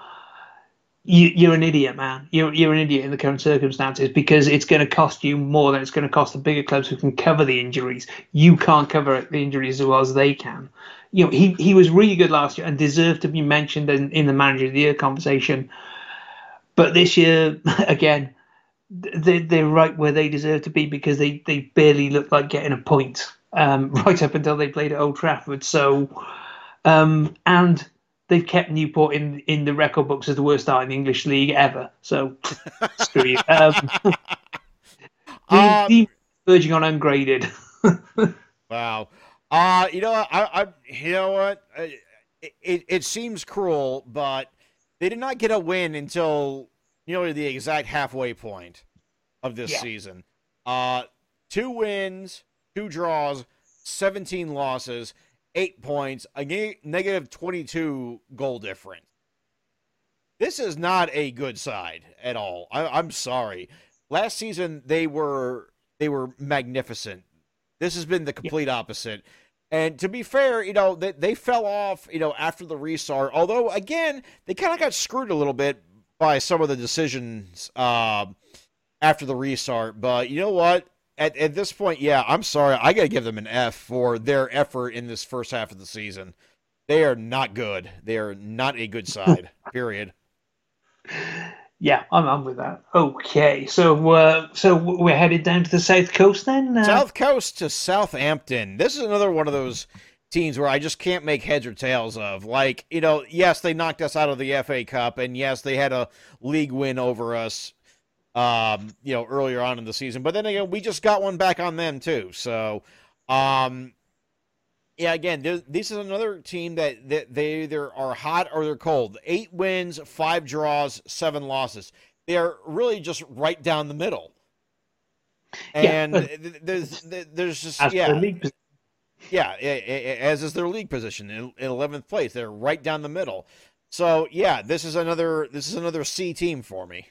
Speaker 2: You, are an idiot, man. You're, you're an idiot in the current circumstances because it's going to cost you more than it's going to cost the bigger clubs who can cover the injuries. You can't cover the injuries as well as they can. You know, he, he was really good last year and deserved to be mentioned in, in the manager of the year conversation. But this year, <laughs> again, they, they're right where they deserve to be because they, they barely looked like getting a point um, <laughs> right up until they played at Old Trafford. So, um, and they've kept Newport in in the record books as the worst start in the English league ever. So, <laughs> screw you. Um, <laughs> um, verging on ungraded. <laughs>
Speaker 1: wow. Uh, you know what? I, I you know what? It, it seems cruel, but they did not get a win until nearly the exact halfway point of this yeah. season. Uh, two wins, two draws, 17 losses, eight points, a negative 22 goal difference. This is not a good side at all. I, am sorry. Last season they were they were magnificent. This has been the complete opposite. And to be fair, you know, they, they fell off, you know, after the restart. Although, again, they kind of got screwed a little bit by some of the decisions uh, after the restart. But you know what? At, at this point, yeah, I'm sorry. I got to give them an F for their effort in this first half of the season. They are not good. They are not a good side, <laughs> period.
Speaker 2: Yeah, I'm, I'm with that. Okay, so uh, so we're headed down to the south coast then.
Speaker 1: Uh... South coast to Southampton. This is another one of those teams where I just can't make heads or tails of. Like, you know, yes, they knocked us out of the FA Cup, and yes, they had a league win over us um, you know, earlier on in the season. But then again, we just got one back on them too. So, um, yeah, again, this is another team that, that they either are hot or they're cold. Eight wins, five draws, seven losses. They're really just right down the middle. And yeah, there's there's just yeah. Yeah, as is their league position in eleventh place. They're right down the middle. So yeah, this is another this is another C team for me.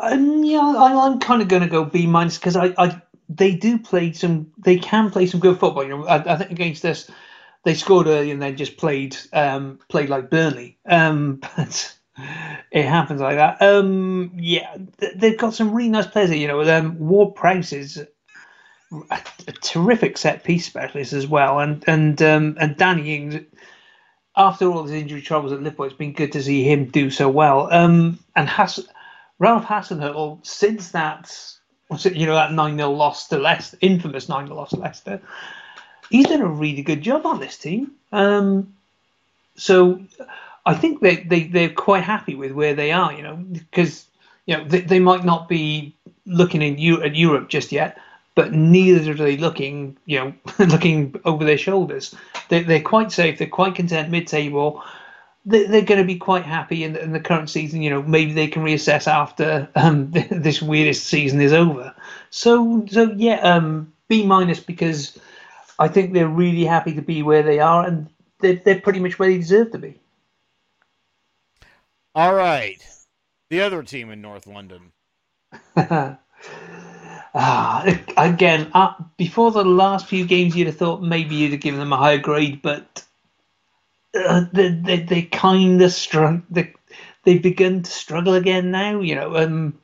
Speaker 2: Um, yeah, I, am kind of going to go B minus because I, I, they do play some, they can play some good football. You know, I, I think against this, they scored early and then just played, um, played like Burnley. Um, <laughs> but it happens like that. Um, yeah, they've got some really nice players. You know, um, Ward Prowse is a, a, terrific set piece specialist as well, and and um, and Danny Ings. After all his injury troubles at Liverpool, it's been good to see him do so well. Um, and has Ralph Hasenhüttl, since that, you know, that 9 0 loss to Leicester, infamous 9 0 loss to Leicester, he's done a really good job on this team. Um, so I think they, they, they're quite happy with where they are, you know, because, you know, they, they might not be looking in U- at Europe just yet, but neither are they looking, you know, <laughs> looking over their shoulders. They, they're quite safe. They're quite content mid-table. They, they're going to be quite happy in, in the current season. You know, maybe they can reassess after um, <laughs> this weirdest season is over. So, so yeah, um, B minus because I think they're really happy to be where they are, and they're, they're pretty much where they deserve to be.
Speaker 1: All right, the other team in North London. <laughs>
Speaker 2: Ah, again, uh, before the last few games, you'd have thought maybe you'd have given them a higher grade, but uh, they they, they kind of struggle. They they've begun to struggle again now. You know, um,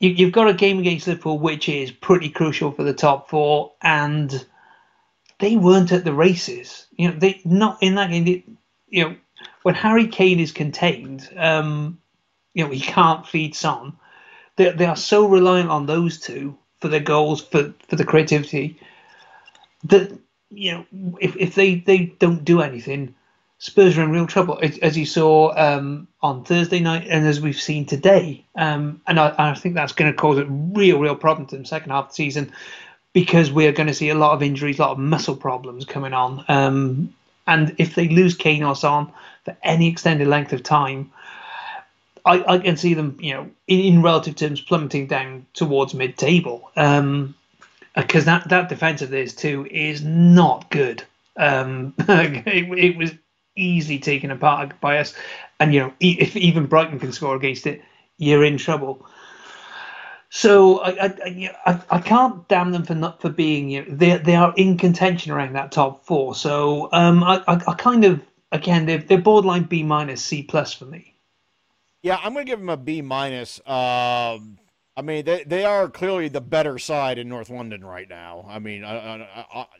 Speaker 2: you, you've got a game against Liverpool, which is pretty crucial for the top four, and they weren't at the races. You know, they not in that game. They, you know, when Harry Kane is contained, um, you know, he can't feed Son they, they are so reliant on those two for their goals, for, for the creativity, that, you know, if, if they, they don't do anything, Spurs are in real trouble, as you saw um, on Thursday night and as we've seen today. Um, and I, I, think that's going to cause a real, real problem to the second half of the season because we're going to see a lot of injuries, a lot of muscle problems coming on. Um, and if they lose Kane Son for any extended length of time, I, I can see them, you know, in, in relative terms, plummeting down towards mid-table. Um, because that that defense of theirs too is not good. Um, <laughs> it, it, was easily taken apart by us, and you know, if even Brighton can score against it, you're in trouble. So I I, I, I can't damn them for not for being you know, they they are in contention around that top four. So um, I, I, I kind of again they're they're borderline B minus C plus for me.
Speaker 1: Yeah, I'm going to give them a B minus. Um, I mean, they they are clearly the better side in North London right now. I mean,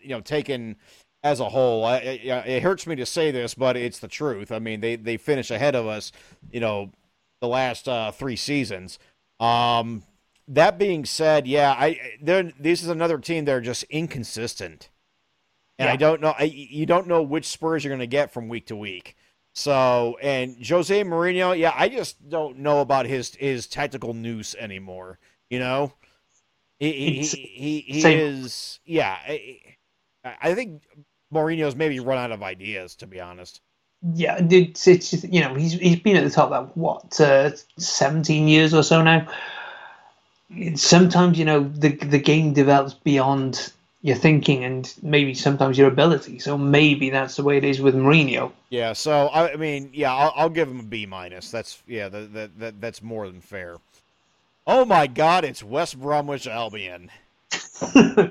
Speaker 1: you know, taken as a whole, I, it hurts me to say this, but it's the truth. I mean, they they finish ahead of us. You know, the last uh, three seasons. Um, that being said, yeah, I this is another team that are just inconsistent, and yeah. I don't know. I, you don't know which Spurs you're going to get from week to week. So and Jose Mourinho, yeah, I just don't know about his his tactical noose anymore. You know, he he he, he is yeah. I, I think Mourinho's maybe run out of ideas to be honest.
Speaker 2: Yeah, it's, it's you know he's he's been at the top that what uh, seventeen years or so now. Sometimes you know the the game develops beyond your thinking and maybe sometimes your ability. So maybe that's the way it is with Mourinho.
Speaker 1: Yeah. So I mean, yeah, I'll, I'll give him a B minus. That's yeah, that, that, that that's more than fair. Oh my God! It's West Bromwich Albion. <laughs>
Speaker 2: How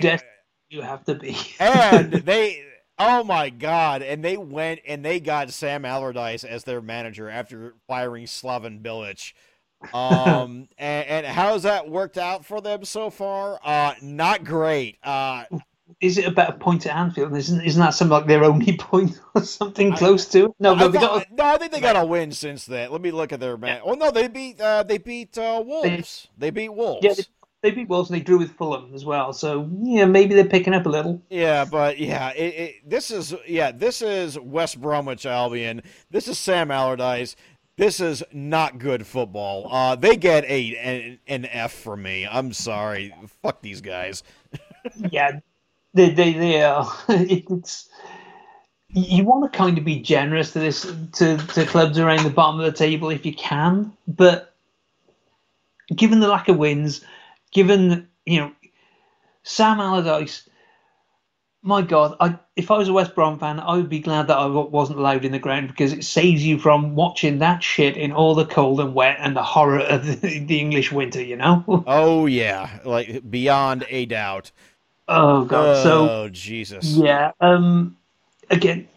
Speaker 2: desperate you have to be? <laughs>
Speaker 1: and they. Oh my God! And they went and they got Sam Allardyce as their manager after firing Slaven Bilic um, and, and, how's that worked out for them so far? Uh, not great. Uh,
Speaker 2: is it a better point at Anfield? Isn't isn't that something like their only <laughs> point or something close I, to? No,
Speaker 1: no, they got. A, no, I think they got a win since then. Let me look at their man. Yeah. Oh no, they beat uh, they beat uh, Wolves. They, they, beat Wolves.
Speaker 2: Yeah, they, they, beat Wolves and they drew with Fulham as well. So yeah, maybe they're picking up a little.
Speaker 1: Yeah, but yeah, it, it, this is yeah, this is West Bromwich Albion. This is Sam Allardyce. This is not good football. Uh, they get a an, an F for me. I'm sorry. Fuck these guys. <laughs>
Speaker 2: yeah, they they they are. <laughs> It's you want to kind of be generous to this to, to clubs around the bottom of the table if you can, but given the lack of wins, given you know Sam Allardyce my God, I, if I was a West Brom fan, I would be glad that I wasn't allowed in the ground because it saves you from watching that shit in all the cold and wet and the horror of the, the English winter, you know? <laughs>
Speaker 1: oh, yeah. Like, beyond a doubt.
Speaker 2: Oh, God.
Speaker 1: Oh,
Speaker 2: so,
Speaker 1: Jesus.
Speaker 2: Yeah. Um, again,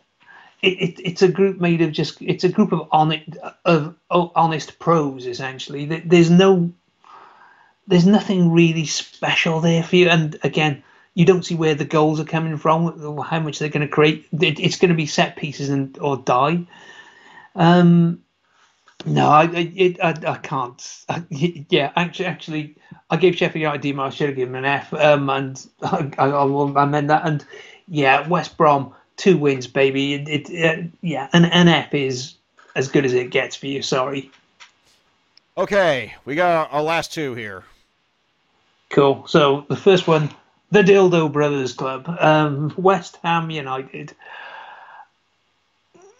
Speaker 2: it, it, it's a group made of just, it's a group of honest, of honest pros, essentially. There's no, there's nothing really special there for you. And again, you don't see where the goals are coming from, or how much they're going to create. It, it's going to be set pieces and or die. Um, No, I it, I, I can't. I, <laughs> yeah, actually, actually, I gave Sheffield United D. I should have given an F, um, and <laughs> I, I, I will amend that. And yeah, West Brom two wins, baby. It, it uh, yeah, an, an F is as good as it gets for you. Sorry.
Speaker 1: Okay, we got our last two here.
Speaker 2: Cool. So the first one, the Dildo Brothers Club, um, West Ham United.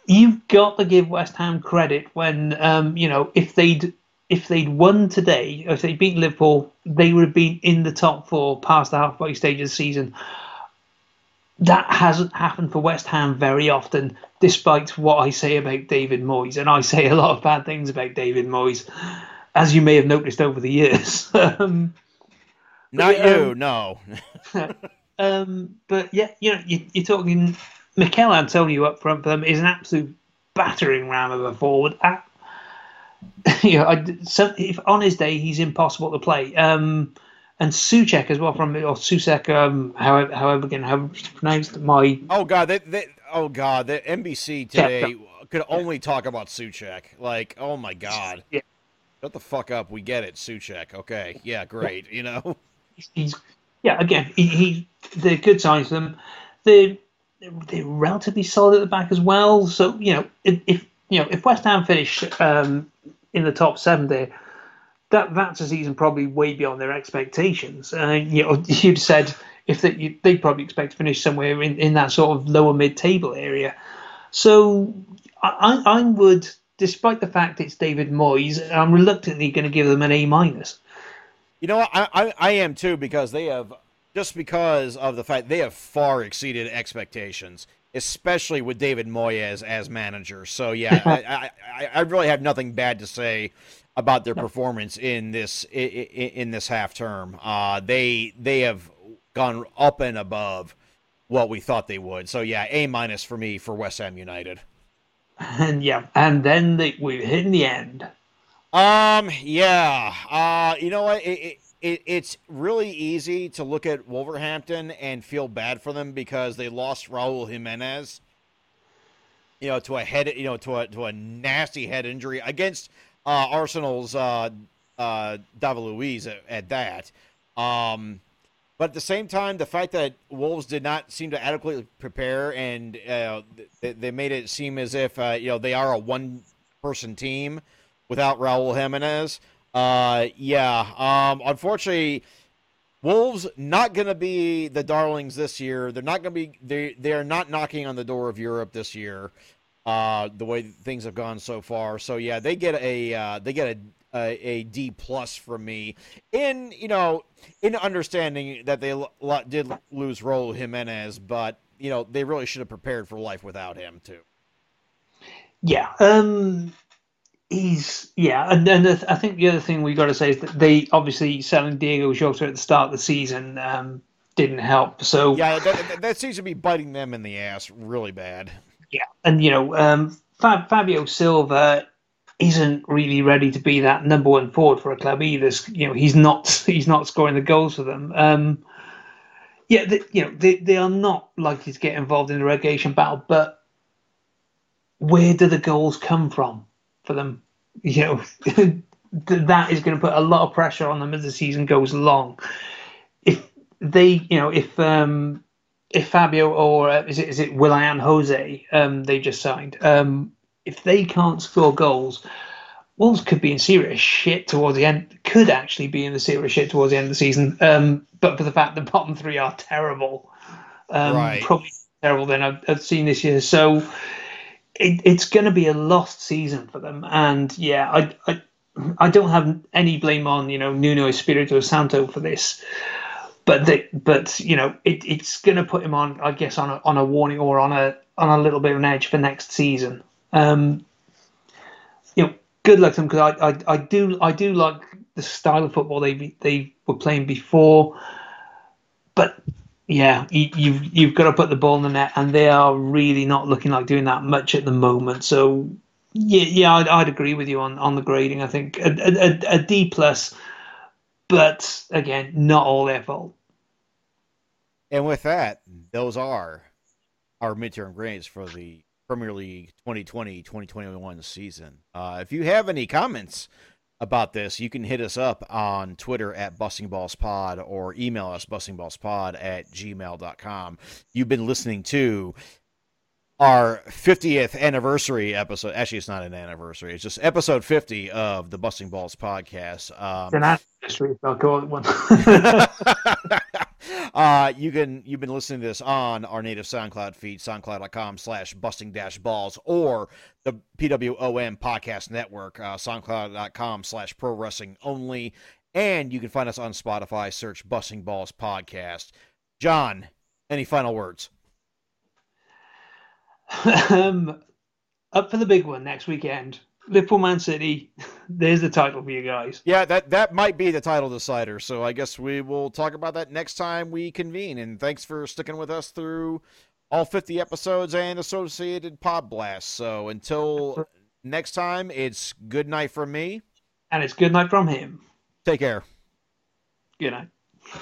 Speaker 2: You've got to give West Ham credit when um, you know if they'd if they'd won today, if they beat Liverpool, they would have been in the top four past the halfway stage of the season. That hasn't happened for West Ham very often, despite what I say about David Moyes, and I say a lot of bad things about David Moyes, as you may have noticed over the years. <laughs>
Speaker 1: Not
Speaker 2: but,
Speaker 1: you,
Speaker 2: um,
Speaker 1: no. <laughs>
Speaker 2: um, but yeah, you know, you, you're talking Michail Antonio up front for them is an absolute battering ram of a forward. Ah, <laughs> you know, I, so if on his day he's impossible to play. Um, and Souček as well from or Susek, um, however, however again, how pronounced my
Speaker 1: Oh god, they, they, oh god, the NBC today could only talk about Souček. Like, oh my god.
Speaker 2: Yeah.
Speaker 1: Shut the fuck up. We get it, Souček. Okay, yeah, great. You know, <laughs>
Speaker 2: he's yeah again he, he they're good signs for them. They're they're relatively solid at the back as well. So you know if, if you know if West Ham finish um, in the top seven there, that that's a season probably way beyond their expectations. Uh, you know <laughs> you'd said if they they'd probably expect to finish somewhere in, in that sort of lower mid table area. So I, I would, despite the fact it's David Moyes, I'm reluctantly going to give them an A minus.
Speaker 1: You know what? I, I I am too because they have just because of the fact they have far exceeded expectations, especially with David Moyes as manager. So yeah, <laughs> I, I I really have nothing bad to say about their performance in this in, in this half term. Uh, they they have gone up and above what we thought they would. So yeah, A minus for me for West Ham United. <laughs>
Speaker 2: And yeah, and then they, we're hitting the end.
Speaker 1: Um, yeah. Uh, you know what? It, it, it, it's really easy to look at Wolverhampton and feel bad for them because they lost Raul Jimenez. You know, to a head, you know, to a to a nasty head injury against uh, Arsenal's uh, uh, David Luiz at, at that. Um, but at the same time, the fact that Wolves did not seem to adequately prepare and uh, they, they made it seem as if uh, you know they are a one-person team without Raul Jimenez. Uh, yeah. Um, unfortunately, Wolves not going to be the darlings this year. They're not going to be. They they are not knocking on the door of Europe this year. Uh, the way things have gone so far. So yeah, they get a uh, they get a a, a D plus from me in you know in understanding that they lo- lo- did lose Raul Jimenez, but you know they really should have prepared for life without him too.
Speaker 2: Yeah. Um, he's yeah, and then the, I think the other thing we got to say is that they obviously selling Diogo Jota at the start of the season um, didn't help. So
Speaker 1: Yeah, that, that, seems to be biting them in the ass really bad.
Speaker 2: yeah, and you know um, Fab, Fabio Silva isn't really ready to be that number one forward for a club either. You know, he's not <laughs> he's not scoring the goals for them. Um, yeah, they, you know they, they are not likely to get involved in the relegation battle, but where do the goals come from for them? You know, <laughs> that is going to put a lot of pressure on them as the season goes along. If they, you know, if um, if Fabio or uh, is it is it Willian Jose um, they just signed, um, if they can't score goals, Wolves could be in serious shit towards the end. Could actually be in the serious shit towards the end of the season. Um, but for the fact the bottom three are terrible, um,
Speaker 1: Right.
Speaker 2: probably terrible than I've, I've seen this year. So it, it's going to be a lost season for them. And yeah, I, I I don't have any blame on you know Nuno Espirito Santo for this. But they, but you know it, it's going to put him on, I guess, on a on a warning or on a on a little bit of an edge for next season. Um, you know, good luck to them because I, I, I do I do like the style of football they they were playing before, but yeah, you, you've you've got to put the ball in the net, and they are really not looking like doing that much at the moment. So yeah, yeah, I'd, I'd agree with you on, on the grading. I think a, a, a- D plus, but again, not all their fault.
Speaker 1: And with that, those are our midterm grades for the Premier League 2020-2021 season. Uh, if you have any comments about this, you can hit us up on Twitter at bustingballspod or email us bustingballspod at gmail.com. You've been listening to our 50th anniversary episode. Actually, it's not an anniversary. It's just episode 50 of the Busting Balls podcast. Um,
Speaker 2: It's an anniversary, I'll call it one.
Speaker 1: Uh, you can you've been listening to this on our native SoundCloud feed, soundcloud.com slash busting dash balls, or the PWOM podcast network, uh, soundcloud.com slash pro wrestling only. And you can find us on Spotify, search Busting Balls Podcast. Jon, any final words? <laughs>
Speaker 2: um, up for the big one next weekend. Liverpool Man City. <laughs> There's the title for you guys.
Speaker 1: Yeah, that that might be the title decider. So I guess we will talk about that next time we convene. And thanks for sticking with us through all 50 episodes and associated pod blasts. So until <laughs> next time, it's good night from me.
Speaker 2: And it's good night from him.
Speaker 1: Take care.
Speaker 2: Good night.